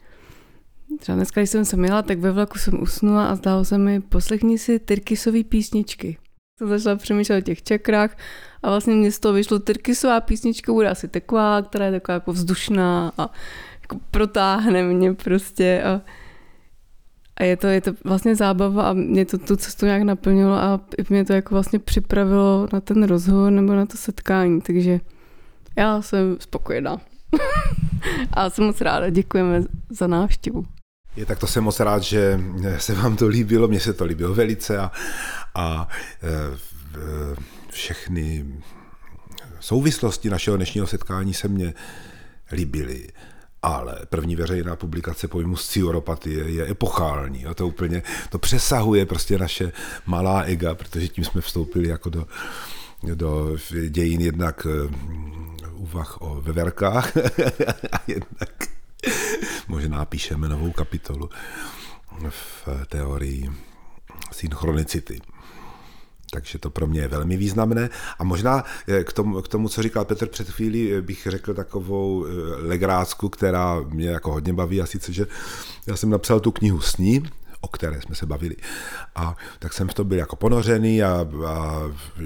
Třeba dneska, když jsem se měla, tak ve vlaku jsem usnula a zdálo se mi, poslechni si Tyrkisové písničky. Jsem začala přemýšlet o těch čakrách a vlastně mě z toho vyšlo Tyrkisová písnička, bude asi taková, která je taková jako vzdušná a jako protáhne mě prostě a, a je to, je to vlastně zábava a mě to tu cestu nějak naplnilo a mě to jako vlastně připravilo na ten rozhovor nebo na to setkání, takže já jsem spokojená. a jsem moc ráda, děkujeme za návštěvu. Je, tak to jsem moc rád, že se vám to líbilo, mně se to líbilo velice a, a e, všechny souvislosti našeho dnešního setkání se mně líbily. Ale první veřejná publikace pojmu scioropatie je epochální. Jo? To úplně, to přesahuje prostě naše malá ega, protože tím jsme vstoupili jako do, do dějin jednak e, úvah o veverkách a jednak možná píšeme novou kapitolu v teorii synchronicity. Takže to pro mě je velmi významné. A možná eh, k tomu, k tomu, co říkal Petr před chvílí, eh, bych řekl takovou eh, legrácku, která mě jako hodně baví, a sice, že já jsem napsal tu knihu Sní, o které jsme se bavili. A tak jsem v to byl jako ponořený a, a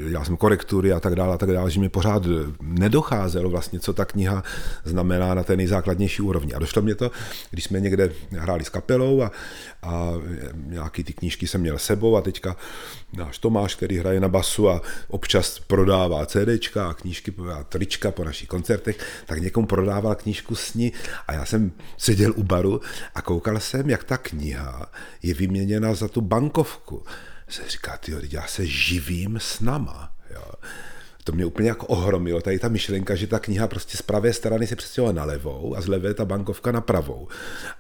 dělal jsem korektury a tak dále a tak dále, že mi pořád nedocházelo vlastně, co ta kniha znamená na té nejzákladnější úrovni. A došlo mě to, když jsme někde hráli s kapelou a, a nějaký ty knížky jsem měl sebou a teďka náš Tomáš, který hraje na basu a občas prodává CDčka a knížky a trička po našich koncertech, tak někomu prodával knížku sní a já jsem seděl u baru a koukal jsem, jak ta kniha je vyměněna za tu bankovku. Se říká, ty já se živím s nama. Jo. To mě úplně jako ohromilo, tady ta myšlenka, že ta kniha prostě z pravé strany se přestěhovala na levou a z levé ta bankovka na pravou.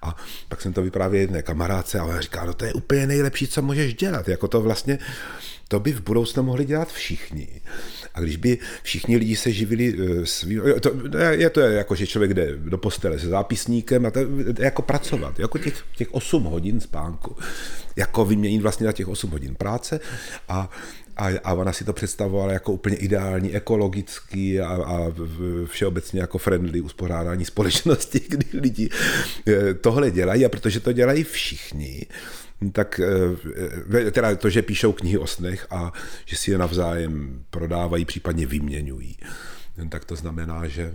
A pak jsem to vyprávěl jedné kamarádce a ona říká, no to je úplně nejlepší, co můžeš dělat. Jako to vlastně, to by v budoucnu mohli dělat všichni. A když by všichni lidi se živili eh, svým, to, je to jako, že člověk jde do postele se zápisníkem a to jako pracovat, jako těch, těch 8 hodin spánku, jako vyměnit vlastně na těch 8 hodin práce a a, a ona si to představovala jako úplně ideální, ekologický a, a všeobecně jako friendly uspořádání společnosti, kdy lidi eh, tohle dělají. A protože to dělají všichni, tak eh, teda to, že píšou knihy o snech a že si je navzájem prodávají, případně vyměňují, tak to znamená, že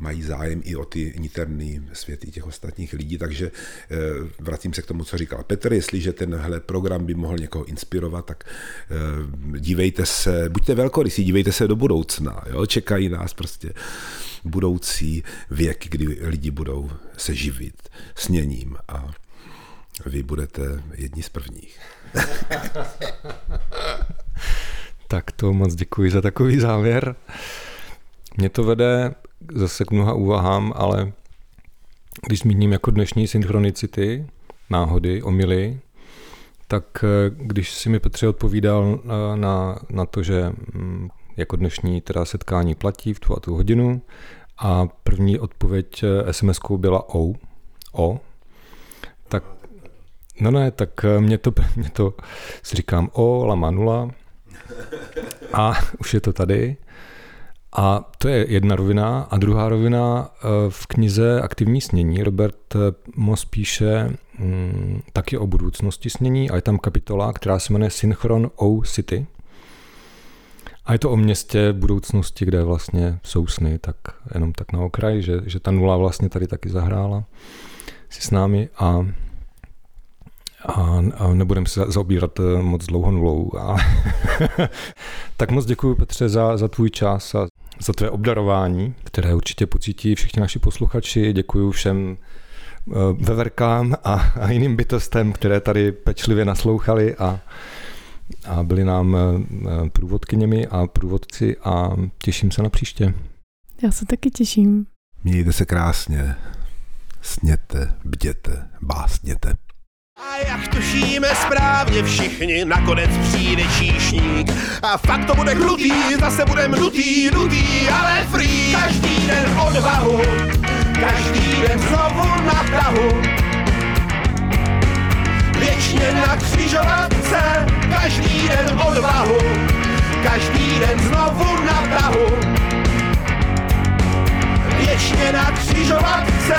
mají zájem i o ty niterné světy těch ostatních lidí, takže eh, vracím se k tomu, co říkal Petr, jestliže tenhle program by mohl někoho inspirovat, tak eh, dívejte se, buďte velkorysí, dívejte se do budoucna, jo? čekají nás prostě budoucí věk, kdy lidi budou se živit sněním a vy budete jedni z prvních. tak to moc děkuji za takový závěr. Mě to vede zase k mnoha úvahám, ale když zmíním jako dnešní synchronicity, náhody, omily, tak eh, když si mi Petře odpovídal na, na, na to, že mm, jako dnešní teda setkání platí v tu a tu hodinu a první odpověď eh, sms byla O, O, tak no ne, tak eh, mě to, mě to si říkám O, lama nula a už je to tady a to je jedna rovina. A druhá rovina eh, v knize Aktivní snění Robert eh, Moss píše mm, taky o budoucnosti snění a je tam kapitola, která se jmenuje Synchron O City. A je to o městě budoucnosti, kde vlastně jsou sny, tak jenom tak na okraj, že, že ta nula vlastně tady taky zahrála si s námi a a, a nebudeme se zaobírat eh, moc dlouho nulou. A tak moc děkuji Petře za, za tvůj čas a za tvé obdarování, které určitě pocítí všichni naši posluchači. Děkuji všem eh, veverkám a, a jiným bytostem, které tady pečlivě naslouchali a, a byli nám eh, průvodkyněmi a průvodci a těším se na příště. Já se taky těším. Mějte se krásně, sněte, bděte, básněte. A jak tušíme správně všichni, nakonec přijde číšník. A fakt to bude krutý, zase bude nutý, nutý, ale free. Každý den odvahu, každý den znovu na tahu. Věčně na křižovatce, každý den odvahu, každý den znovu na tahu. křižovatce